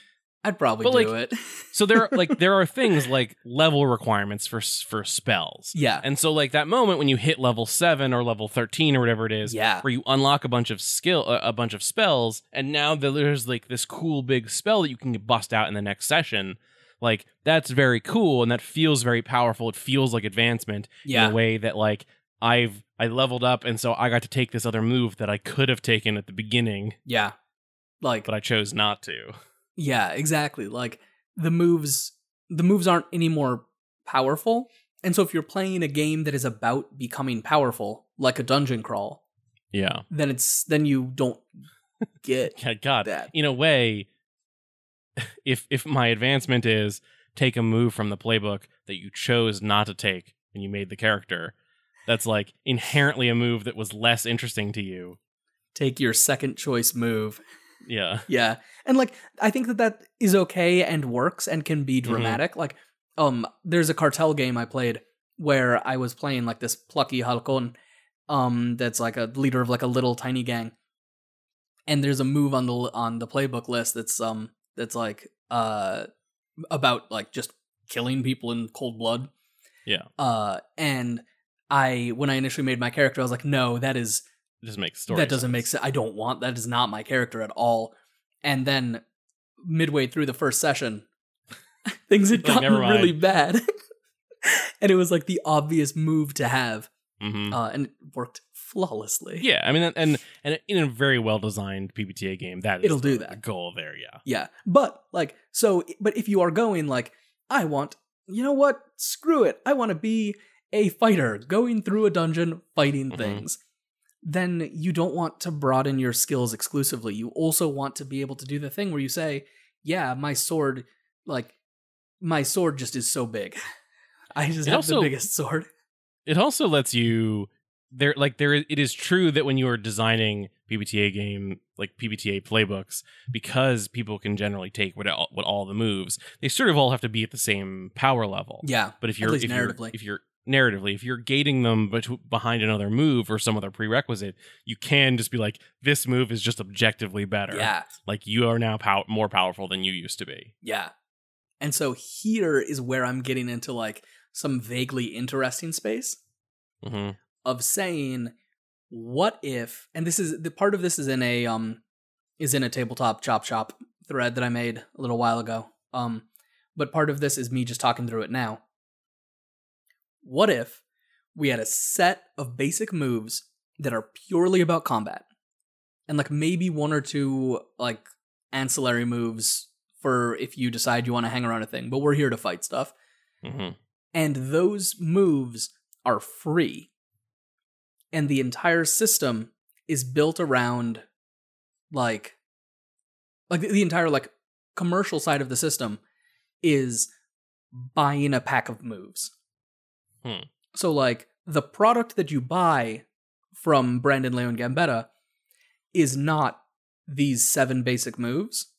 I'd probably do like, it. so there are like there are things like level requirements for for spells. yeah. And so like that moment when you hit level 7 or level 13 or whatever it is Yeah. where you unlock a bunch of skill a a bunch of spells and now that there's like this cool big spell that you can bust out in the next session like that's very cool and that feels very powerful it feels like advancement Yeah. in a way that like I've I leveled up and so I got to take this other move that I could have taken at the beginning Yeah. Like but I chose not to. Yeah, exactly. Like the moves the moves aren't any more powerful. And so if you're playing a game that is about becoming powerful, like a dungeon crawl, Yeah. then it's then you don't get Yeah, God. that. In a way, if if my advancement is take a move from the playbook that you chose not to take when you made the character, that's like inherently a move that was less interesting to you. Take your second choice move. Yeah. Yeah. And like I think that that is okay and works and can be dramatic. Like um there's a cartel game I played where I was playing like this plucky halcon um that's like a leader of like a little tiny gang. And there's a move on the on the playbook list that's um that's like uh about like just killing people in cold blood. Yeah. Uh and I when I initially made my character I was like no that is It just makes story. that doesn't sense. make sense. I don't want that is not my character at all. And then midway through the first session, things had Like, gotten really bad. and it was like the obvious move to have. Mhm. Uh, and it worked flawlessly. Yeah, I mean, and and in a very well designed PBTA game, that is It'll do that. the goal there. Yeah, Yeah. But like so but if you are going like I want you know what? Screw it. I want to be a fighter going through a dungeon fighting Mhm. things. Then you don't want to broaden your skills exclusively. You also want to be able to do the thing where you say, "Yeah, my sword like my sword just is so big. I just It have also- the biggest sword." it also lets you there like there it is true that when you are designing PBTA game like PBTA playbooks because people can generally take what all, what all the moves they sort of all have to be at the same power level. Yeah. But if you're if you're, if you're narratively if you're gating them bet- behind another move or some other prerequisite you can just be like this move is just objectively better. Yeah. Like you are now pow- more powerful than you used to be. Yeah. And so here is where I'm getting into like some vaguely interesting space. hmm of saying what if and this is the part of this is in a um is in a tabletop chop shop thread that I made a little while ago. Um but part of this is me just talking through it now. What if we had a set of basic moves that are purely about combat? And like maybe one or two like ancillary moves for if you decide you want to hang around a thing, but we're here to fight stuff hmm and those moves are free. And the entire system is built around like like the entire like commercial side of the system is buying a pack of moves. Hmm. So like the product that you buy from Brandon Leon Gambetta is not these seven basic moves.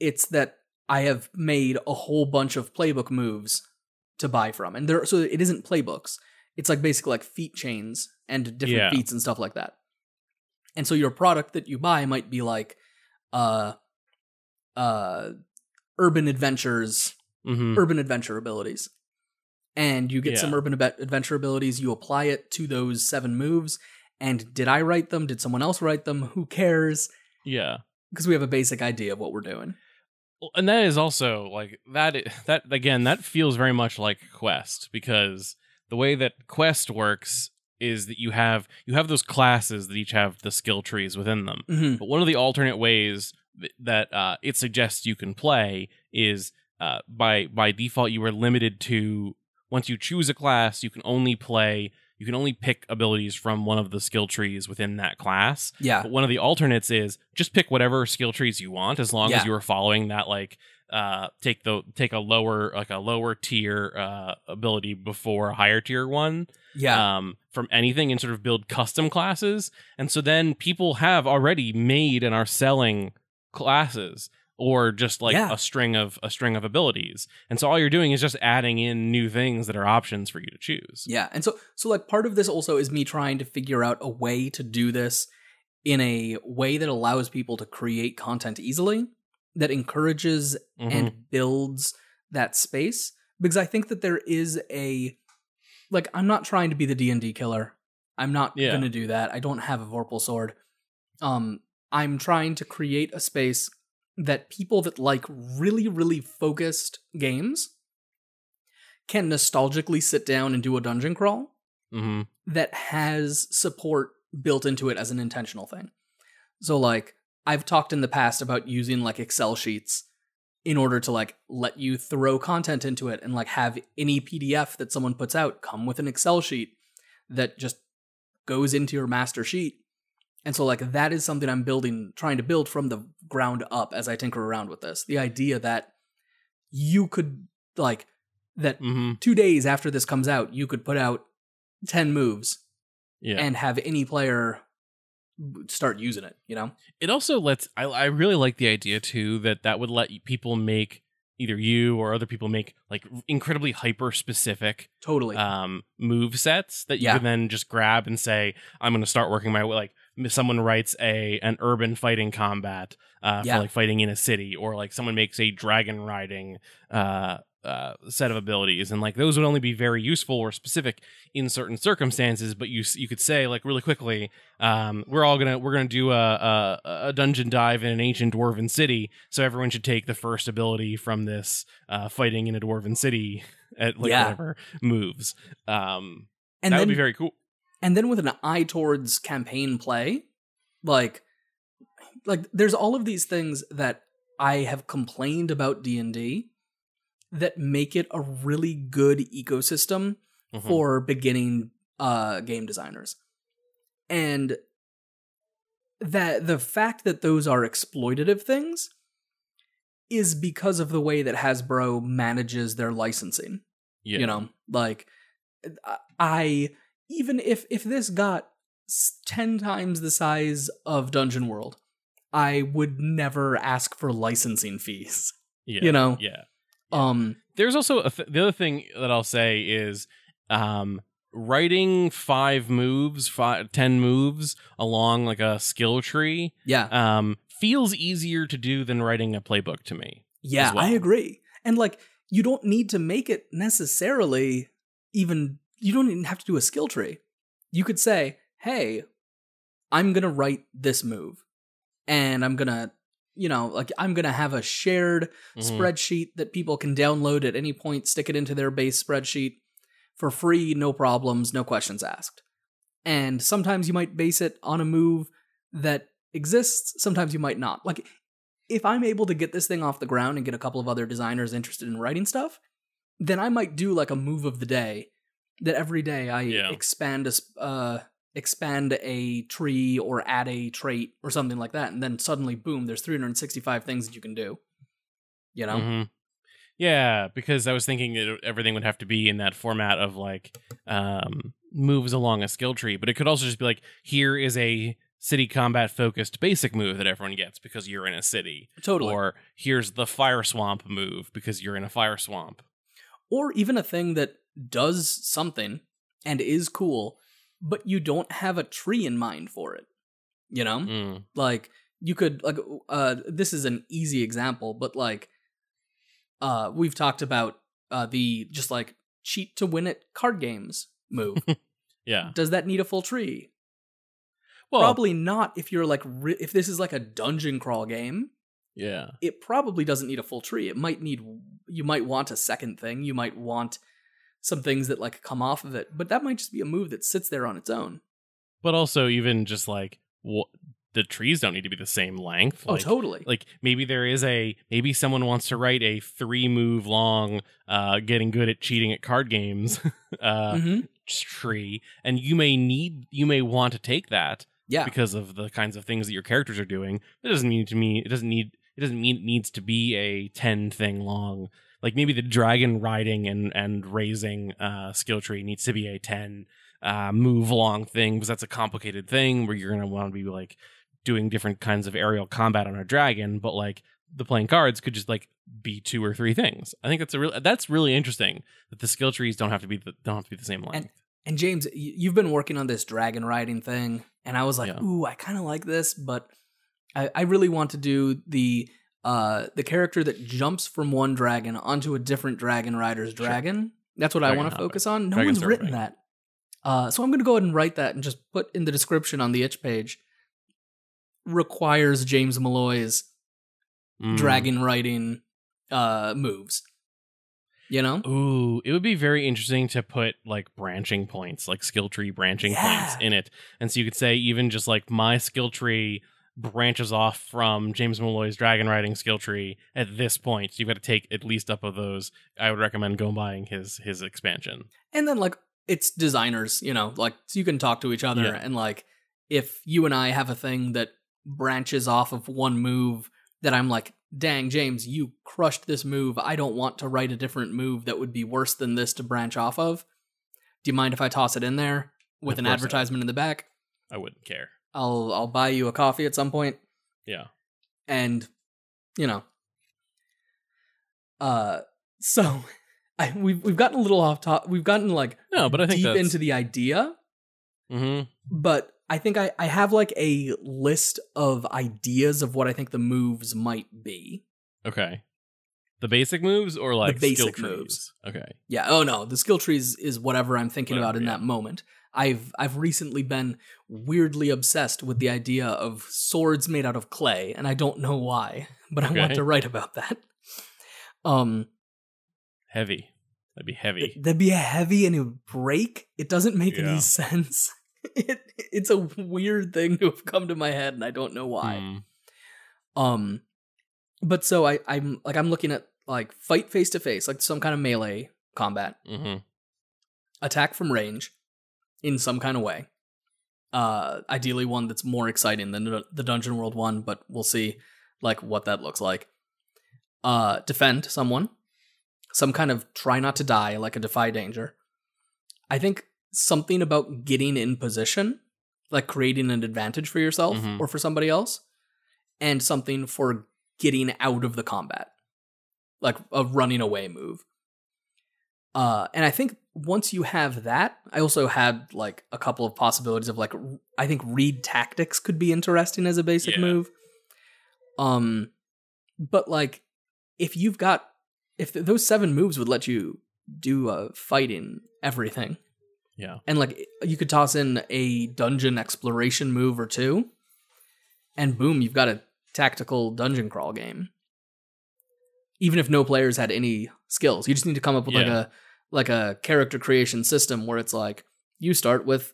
It's that I have made a whole bunch of playbook moves to buy from. And there so it isn't playbooks. It's like basically like feat chains and different Yeah. feats and stuff like that. And so your product that you buy might be like uh uh urban adventures, hmm urban adventure abilities. And you get some urban adventure abilities, you apply it to those seven moves. And did I write them? Did someone else write them? Who cares? Yeah. Because we have a basic idea of what we're doing. And that is also like that that again that feels very much like quest because the way that quest works is that you have you have those classes that each have the skill trees within them hmm but one of the alternate ways that uh, it suggests you can play is uh, by by default you are limited to once you choose a class you can only play you can only pick abilities from one of the skill trees within that class Yeah. but one of the alternates is just pick whatever skill trees you want as long Yeah. as you are following that like uh take the take a lower like a lower tier uh ability before a higher tier one Yeah. um from anything and sort of build custom classes and so then people have already made and are selling classes or just like Yeah. a string of a string of abilities and so all you're doing is just adding in new things that are options for you to choose Yeah, and so so like part of this also is me trying to figure out a way to do this in a way that allows people to create content easily, that encourages Mhm. and builds that space because I think that there is a like I'm not trying to be the D&D killer. I'm not Yeah. going to do that. I don't have a Vorpal sword. Um I'm trying to create a space that people that like really really focused games can nostalgically sit down and do a dungeon crawl Mhm. that has support built into it as an intentional thing. So like I've talked in the past about using like Excel sheets in order to like let you throw content into it and like have any PDF that someone puts out come with an Excel sheet that just goes into your master sheet. And so like that is something I'm building trying to build from the ground up as I tinker around with this. The idea that you could like that Mhm. 2 days after this comes out you could put out 10 moves Yeah. and have any player start using it, you know? it also lets I, I really like the idea too that that would let people make either you or other people make like incredibly hyper specific Totally. um move sets that you Yeah. can then just grab and say i'm going to start working my way like someone writes a an urban fighting combat uh Yeah. for like fighting in a city or like someone makes a dragon riding uh uh, set of abilities and like those would only be very useful or specific in certain circumstances but you you could say like really quickly um we're all gonna we're gonna do a, a a dungeon dive in an ancient dwarven city so everyone should take the first ability from this uh fighting in a dwarven city at like Yeah. whatever moves um and that then would be very cool and then with an eye towards campaign play, like like there's all of these things that I have complained about D&D that make it a really good ecosystem Mhm. for beginning uh game designers. And that the fact that those are exploitative things is because of the way that Hasbro manages their licensing. yeah You know, like I even if if this got 10 times the size of Dungeon World, I would never ask for licensing fees. yeah you know. yeah Um there's also a th- the other thing that I'll say is um writing five moves five ten moves along like a skill tree yeah. um feels easier to do than writing a playbook to me Yeah, well. I agree. And like you don't need to make it necessarily even you don't even have to do a skill tree. You could say, "Hey, I'm going to write this move and I'm going to, you know, like I'm going to have a shared Mhm. spreadsheet that people can download at any point, stick it into their base spreadsheet for free, no problems, no questions asked." And sometimes you might base it on a move that exists, sometimes you might not. Like if I'm able to get this thing off the ground and get a couple of other designers interested in writing stuff, then I might do like a move of the day that every day I Yeah. expand a uh expand a tree or add a trait or something like that and then suddenly boom there's 365 things that you can do. You know? Mhm. Yeah, because I was thinking that everything would have to be in that format of like um, moves along a skill tree, but it could also just be like, here is a city combat focused basic move that everyone gets because you're in a city, Totally. or here's the fire swamp move because you're in a fire swamp. or even a thing that does something and is cool, but you don't have a tree in mind for it. You know? Mm. like you could like uh this is an easy example but like uh we've talked about uh the just like cheat to win it card games move Yeah. does that need a full tree Well, probably not if you're like ri- if this is like a dungeon crawl game yeah. it probably doesn't need a full tree it might need you might want a second thing you might want some things that like come off of it but that might just be a move that sits there on its own But also, even just like wh- the trees don't need to be the same length. oh totally like maybe there is a maybe someone wants to write a three move long uh getting good at cheating at card games uh Mhm. tree and you may need you may want to take that yeah because of the kinds of things that your characters are doing it doesn't mean to me it doesn't need it doesn't mean it needs to be a 10 thing long like maybe the dragon riding and and raising uh skill tree needs to be a 10 uh move long thing because that's a complicated thing where you're gonna want to be like doing different kinds of aerial combat on a dragon but like the playing cards could just like be two or three things i think that's a real that's really interesting that the skill trees don't have to be the, don't have to be the same length And James, you've been working on this dragon riding thing and I was like, Yeah. "Ooh, I kind of like this," but I, I really want to do the uh the character that jumps from one dragon onto a different dragon rider's Sure. dragon. That's what I want to focus on. No Dragon one's written surfing. that, uh, so I'm going to go ahead and write that and just put in the description on the itch page. Requires James Malloy's Mm. dragon riding uh moves. You know? Ooh, it would be very interesting to put like branching points, like skill tree branching points in it. And so you could say even just like my skill tree branches off from James Malloy's dragon riding skill tree at this point. You've got to take at least up of those. I would recommend go buying his his expansion. And then like it's designers, you know, like so you can talk to each other Yeah. and like if you and I have a thing that branches off of one move that I'm like, dang, James, you crushed this move. I don't want to write a different move that would be worse than this to branch off of. Do you mind if I toss it in there with Of an course I would. advertisement in the back? I wouldn't care. I'll I'll buy you a coffee at some point Yeah. and you know uh so I, we've we've gotten a little off top we've gotten like No, but I think deep into the idea hmm but I think I, I have like a list of ideas of what I think the moves might be. Okay. The basic moves or like basic skill trees? moves. Okay. Yeah, oh no, the skill trees is whatever I'm thinking Whatever, about in yeah. that moment. I've I've recently been weirdly obsessed with the idea of swords made out of clay, and I don't know why, but I want to write about that. Um, Heavy. That'd be heavy. it- that'd be a heavy and it would break. It doesn't make Yeah. any sense. It, it's a weird thing to have come to my head, and I don't know why. Hmm. Um, but so I I'm like I'm looking at like fight face to face, like some kind of melee combat, mm-hmm. attack from range, in some kind of way. Uh, ideally one that's more exciting than the- the Dungeon World one, but we'll see like what that looks like. Uh, defend someone, some kind of try not to die, like a defy danger. I think something about getting in position, like creating an advantage for yourself Mhm. or for somebody else, and something for getting out of the combat, like a running away move. Uh, and I think once you have that, I also had like a couple of possibilities of like I think read tactics could be interesting as a basic Yeah. move. Um, but like if you've got if th- those seven moves would let you do uh, fighting everything, Yeah. and like you could toss in a dungeon exploration move or two, and boom, you've got a tactical dungeon crawl game. Even if no players had any skills, you just need to come up with like a like a character creation system where it's like you start with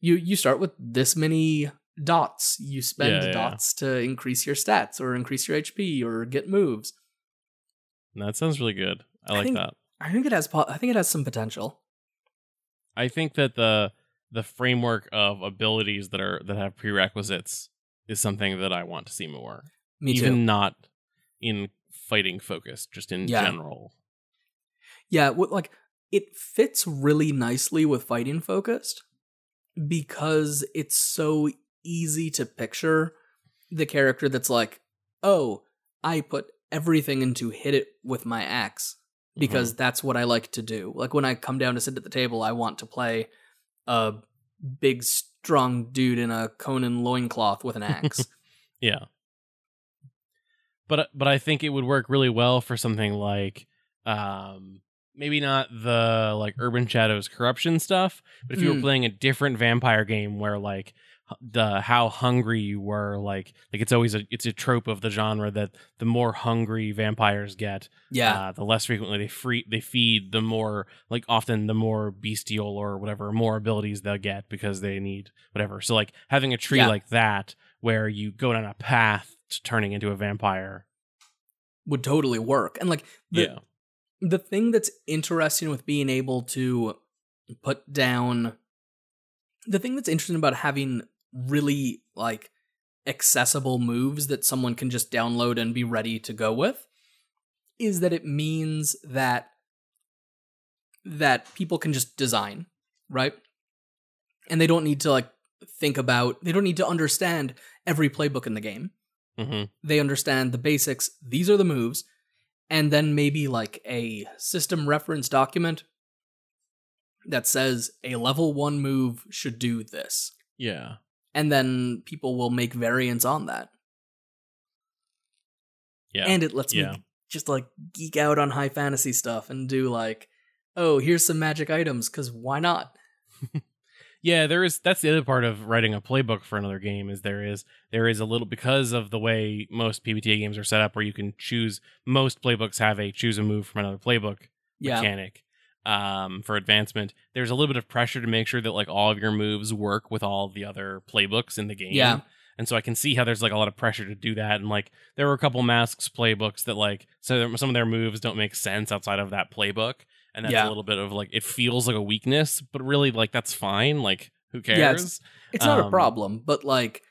you you start with this many dots. You spend Yeah, yeah, yeah. dots to increase your stats or increase your HP or get moves. That sounds really good. I I like think- that. I think it has I think it has some potential. I think that the the framework of abilities that are that have prerequisites is something that I want to see more. Me Even too. not in fighting focus, just in Yeah. general. Yeah, what like it fits really nicely with fighting focused because it's so easy to picture the character that's like, "Oh, I put everything into hit it with my axe Mm-hmm. because that's what I like to do." Like when I come down to sit at the table, I want to play a big strong dude in a Conan loincloth with an axe. Yeah. But but I think it would work really well for something like um maybe not the like Urban Shadows corruption stuff, but if you were Mm. playing a different vampire game where like the how hungry you were like like it's always a it's a trope of the genre that the more hungry vampires get yeah. uh, the less frequently they free they feed the more like often the more bestial or whatever more abilities they'll get because they need whatever so like having a tree Yeah. like that where you go down a path to turning into a vampire would totally work. And like the, yeah the thing that's interesting with being able to put down the thing that's interesting about having really like accessible moves that someone can just download and be ready to go with is that it means that that people can just design, right? And they don't need to like think about they don't need to understand every playbook in the game hmm they understand the basics. These are the moves. And then maybe like a system reference document that says a level one move should do this. yeah and then people will make variants on that. Yeah. And it lets Yeah. me just like geek out on high fantasy stuff and do like, oh, here's some magic items because why not? Yeah, there is. That's the other part of writing a playbook for another game. Is there is there is a little because of the way most PBTA games are set up, where you can choose. Most playbooks have a choose a move from another playbook Yeah, mechanic um, for advancement. There's a little bit of pressure to make sure that like all of your moves work with all the other playbooks in the game. Yeah. And so I can see how there's like a lot of pressure to do that. And like there were a couple masks playbooks that like so some of their moves don't make sense outside of that playbook. And that's Yeah. a little bit of like it feels like a weakness, but really like that's fine. Like who cares? Yeah, it's- it's not a Um, problem, but like,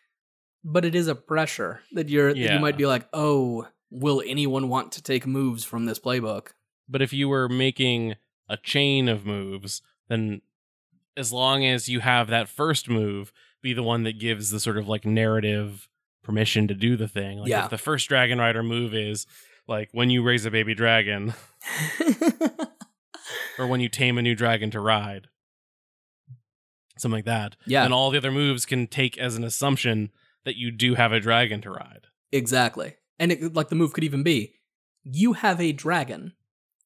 but it is a pressure that you're that Yeah. you might be like, oh, will anyone want to take moves from this playbook? But if you were making a chain of moves, then as long as you have that first move be the one that gives the sort of like narrative permission to do the thing. Like Yeah. if the first Dragon Rider move is like when you raise a baby dragon or when you tame a new dragon to ride. Something like that. yeah, And all the other moves can take as an assumption that you do have a dragon to ride. exactly. And it, like the move could even be, you have a dragon.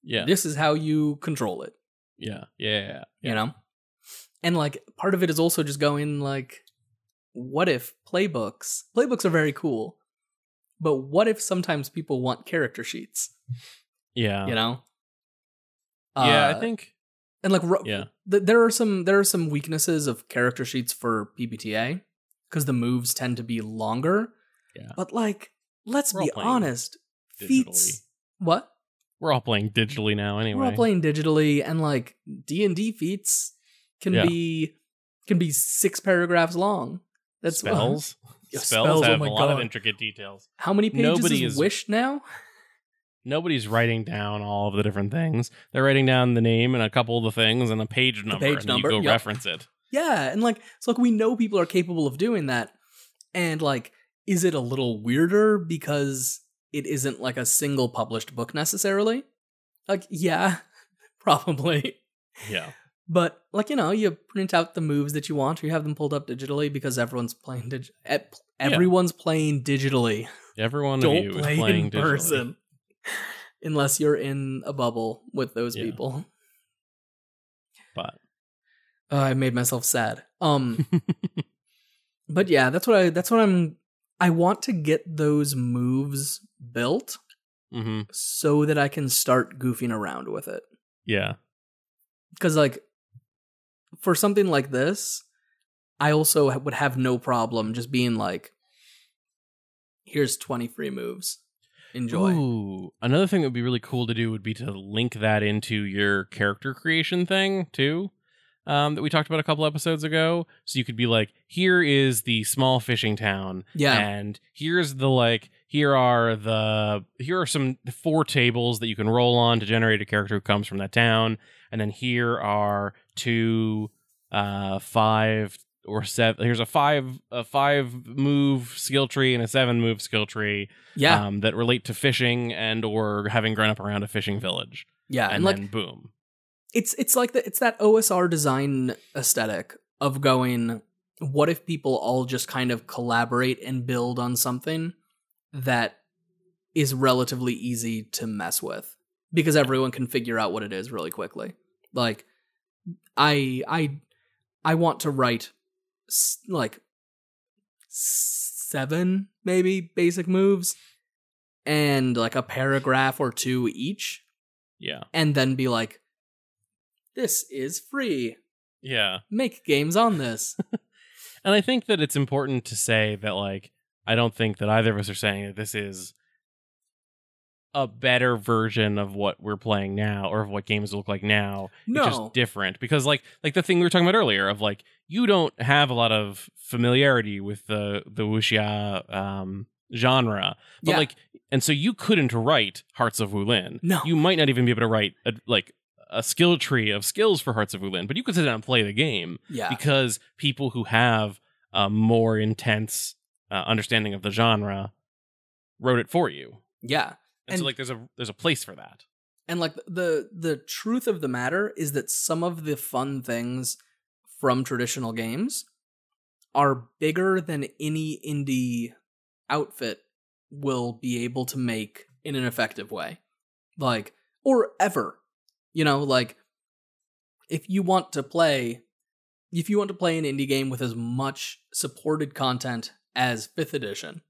Yeah. This is how you control it. Yeah. Yeah. yeah. you know and like part of it is also just going like what if playbooks playbooks are very cool but what if sometimes people want character sheets Yeah. you know yeah, Uh, I think and like yeah. th- there are some there are some weaknesses of character sheets for PBTA because the moves tend to be longer Yeah. but like let's We're be honest digitally. feats what We're all playing digitally now anyway. we're all playing digitally and like d&d feats can Yeah. be can be six paragraphs long that's spells. Yeah, spells, spells, oh have my a lot of intricate details. how many pages Nobody is is- wish now Nobody's writing down all of the different things. They're writing down the name and a couple of the things and a page number, page and number, you go yep. reference it. yeah and like it's like we know people are capable of doing that and like is it a little weirder because it isn't like a single published book necessarily like yeah probably Yeah, but like you know you print out the moves that you want or you have them pulled up digitally because everyone's playing dig- everyone's playing digitally everyone don't you play is playing in digitally. person unless you're in a bubble with those Yeah. people But Uh, I made myself sad. Um, but yeah, that's what I. That's what I'm. I want to get those moves built hmm so that I can start goofing around with it. yeah, Because like, for something like this, I also would have no problem just being like, "Here's twenty free moves, enjoy." Ooh, another thing that would be really cool to do would be to link that into your character creation thing too. Um, that we talked about a couple episodes ago. So you could be like, here is the small fishing town, Yeah, and here's the like, here are the here are some four tables that you can roll on to generate a character who comes from that town, and then here are two, uh, five or seven. Here's a five a five move skill tree and a seven move skill tree yeah, um, that relate to fishing and or having grown up around a fishing village. yeah, and, and like then boom. it's it's like the, it's that OSR design aesthetic of going what if people all just kind of collaborate and build on something that is relatively easy to mess with because everyone can figure out what it is really quickly like i i i want to write like seven maybe basic moves and like a paragraph or two each Yeah. and then be like, this is free. Yeah. Make games on this. And I think that it's important to say that like I don't think that either of us are saying that this is a better version of what we're playing now or of what games look like now. No. It's just different because like like the thing we were talking about earlier of like you don't have a lot of familiarity with the the wuxia um genre. But Yeah. like and so you couldn't write Hearts of Wulin. No. You might not even be able to write a, like a skill tree of skills for Hearts of Wulin, but you could sit down and play the game yeah. because people who have a more intense uh, understanding of the genre wrote it for you. yeah. And, so like there's a there's a place for that. And like the the truth of the matter is that some of the fun things from traditional games are bigger than any indie outfit will be able to make in an effective way. Like, or ever. You know, like, if you want to play, if you want to play an indie game with as much supported content as 5th edition,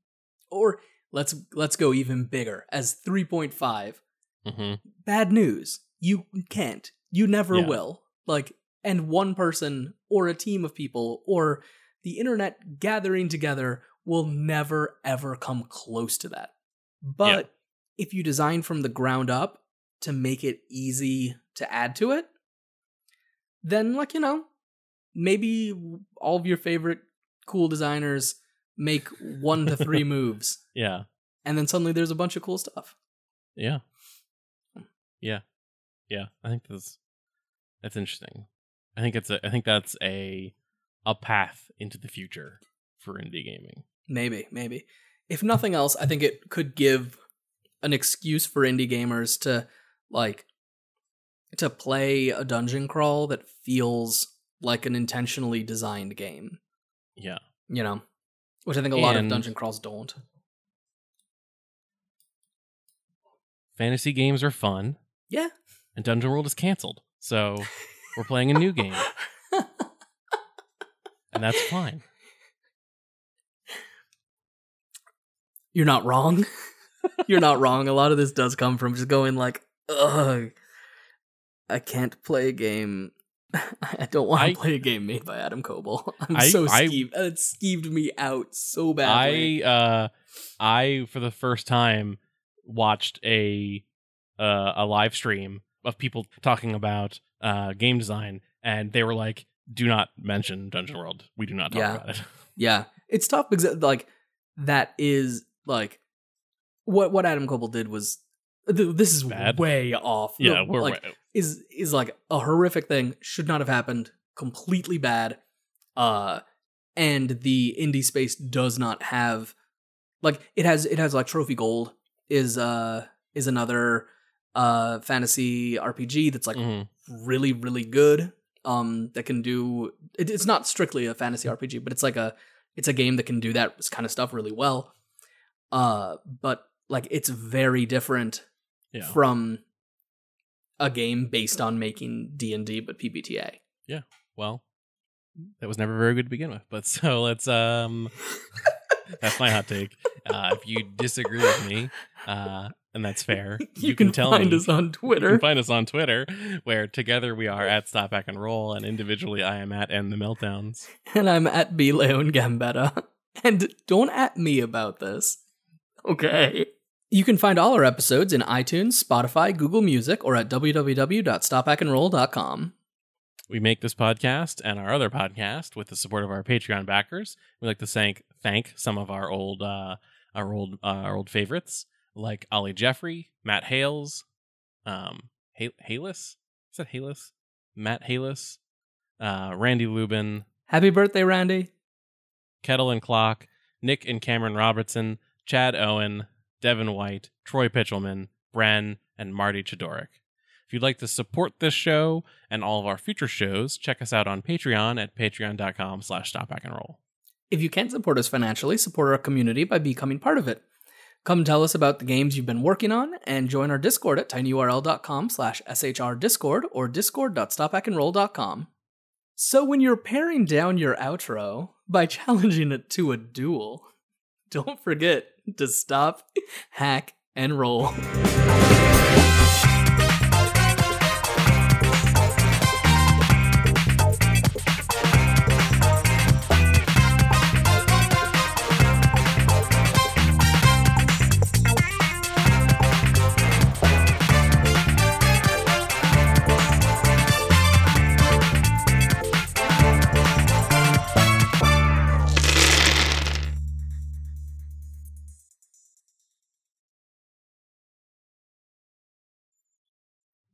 or let's let's go even bigger as 3.5 hmm bad news. You can't. You never Yeah. will. Like and one person or a team of people or the internet gathering together will never ever come close to that. But if you design from the ground up to make it easy to add to it then like you know maybe all of your favorite cool designers make one to three moves Yeah. and then suddenly there's a bunch of cool stuff Yeah. Yeah. Yeah. I think that's that's interesting. I think it's a I think that's a a path into the future for indie gaming. Maybe, maybe. If nothing else, I think it could give an excuse for indie gamers to like to play a dungeon crawl that feels like an intentionally designed game, Yeah. you know, which I think a lot of dungeon crawls don't. Fantasy games are fun Yeah. and Dungeon World is canceled. So we're playing a new game and that's fine. You're not wrong. You're not wrong. A lot of this does come from just going like, ugh, I can't play a game. I don't want to I- play a game made by Adam Koebel. I'm I- so I- skeeved. It skeeved me out so badly. I uh I for the first time watched a uh, a live stream of people talking about uh game design and they were like do not mention Dungeon World. We do not talk Yeah. about it. Yeah, it's tough because like that is like what what Adam Koebel did was th- this is Bad. way off. Yeah, No, we're like right. is is like a horrific thing. Should not have happened. Completely bad. Uh, and the indie space does not have like it has it has like Trophy Gold is uh is another uh fantasy RPG that's like Mhm. really really good um that can do it, it's not strictly a fantasy rpg but it's like a it's a game that can do that kind of stuff really well uh but like it's very different Yeah. from a game based on making d&d but pbta Yeah. well, that was never very good to begin with. But so let's um that's my hot take. Uh if you disagree with me, uh and that's fair, you, can, tell find me. us on Twitter. You can find us on Twitter, where together we are at Stop Hack and Roll, and individually I am at End the Meltdowns. and i'm at b leon gambetta and don't at me about this okay you can find all our episodes in itunes spotify google music or at www.stophackandroll.com We make this podcast and our other podcast with the support of our Patreon backers. We'd like to thank thank some of our old uh, our old uh, our old favorites like Ollie Jeffrey, Matt Hales, um, Ha- Halis. Is that Halis? Matt Halis, uh, Randy Lubin, happy birthday randy Kettle and Clock, Nick and Cameron Robertson, Chad Owen, Devin White, Troy Pitchelman, Bren, and Marty Chodoric. If you'd like to support this show and all of our future shows, check us out on Patreon at patreon.com slash stop hack and roll. If you can't support us financially, support our community by becoming part of it. Come tell us about the games you've been working on and join our Discord at tinyurl.com slash shrdiscord or discord.stophackandroll.com. So when you're paring down your outro by challenging it to a duel, don't forget to stop, hack, and roll.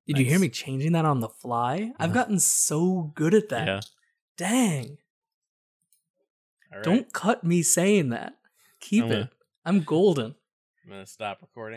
Did you hear me changing that on the fly? I've gotten so good at that. Yeah. Dang. Right. Don't cut me saying that. Keep I'm it. gonna- I'm golden. I'm going to stop recording.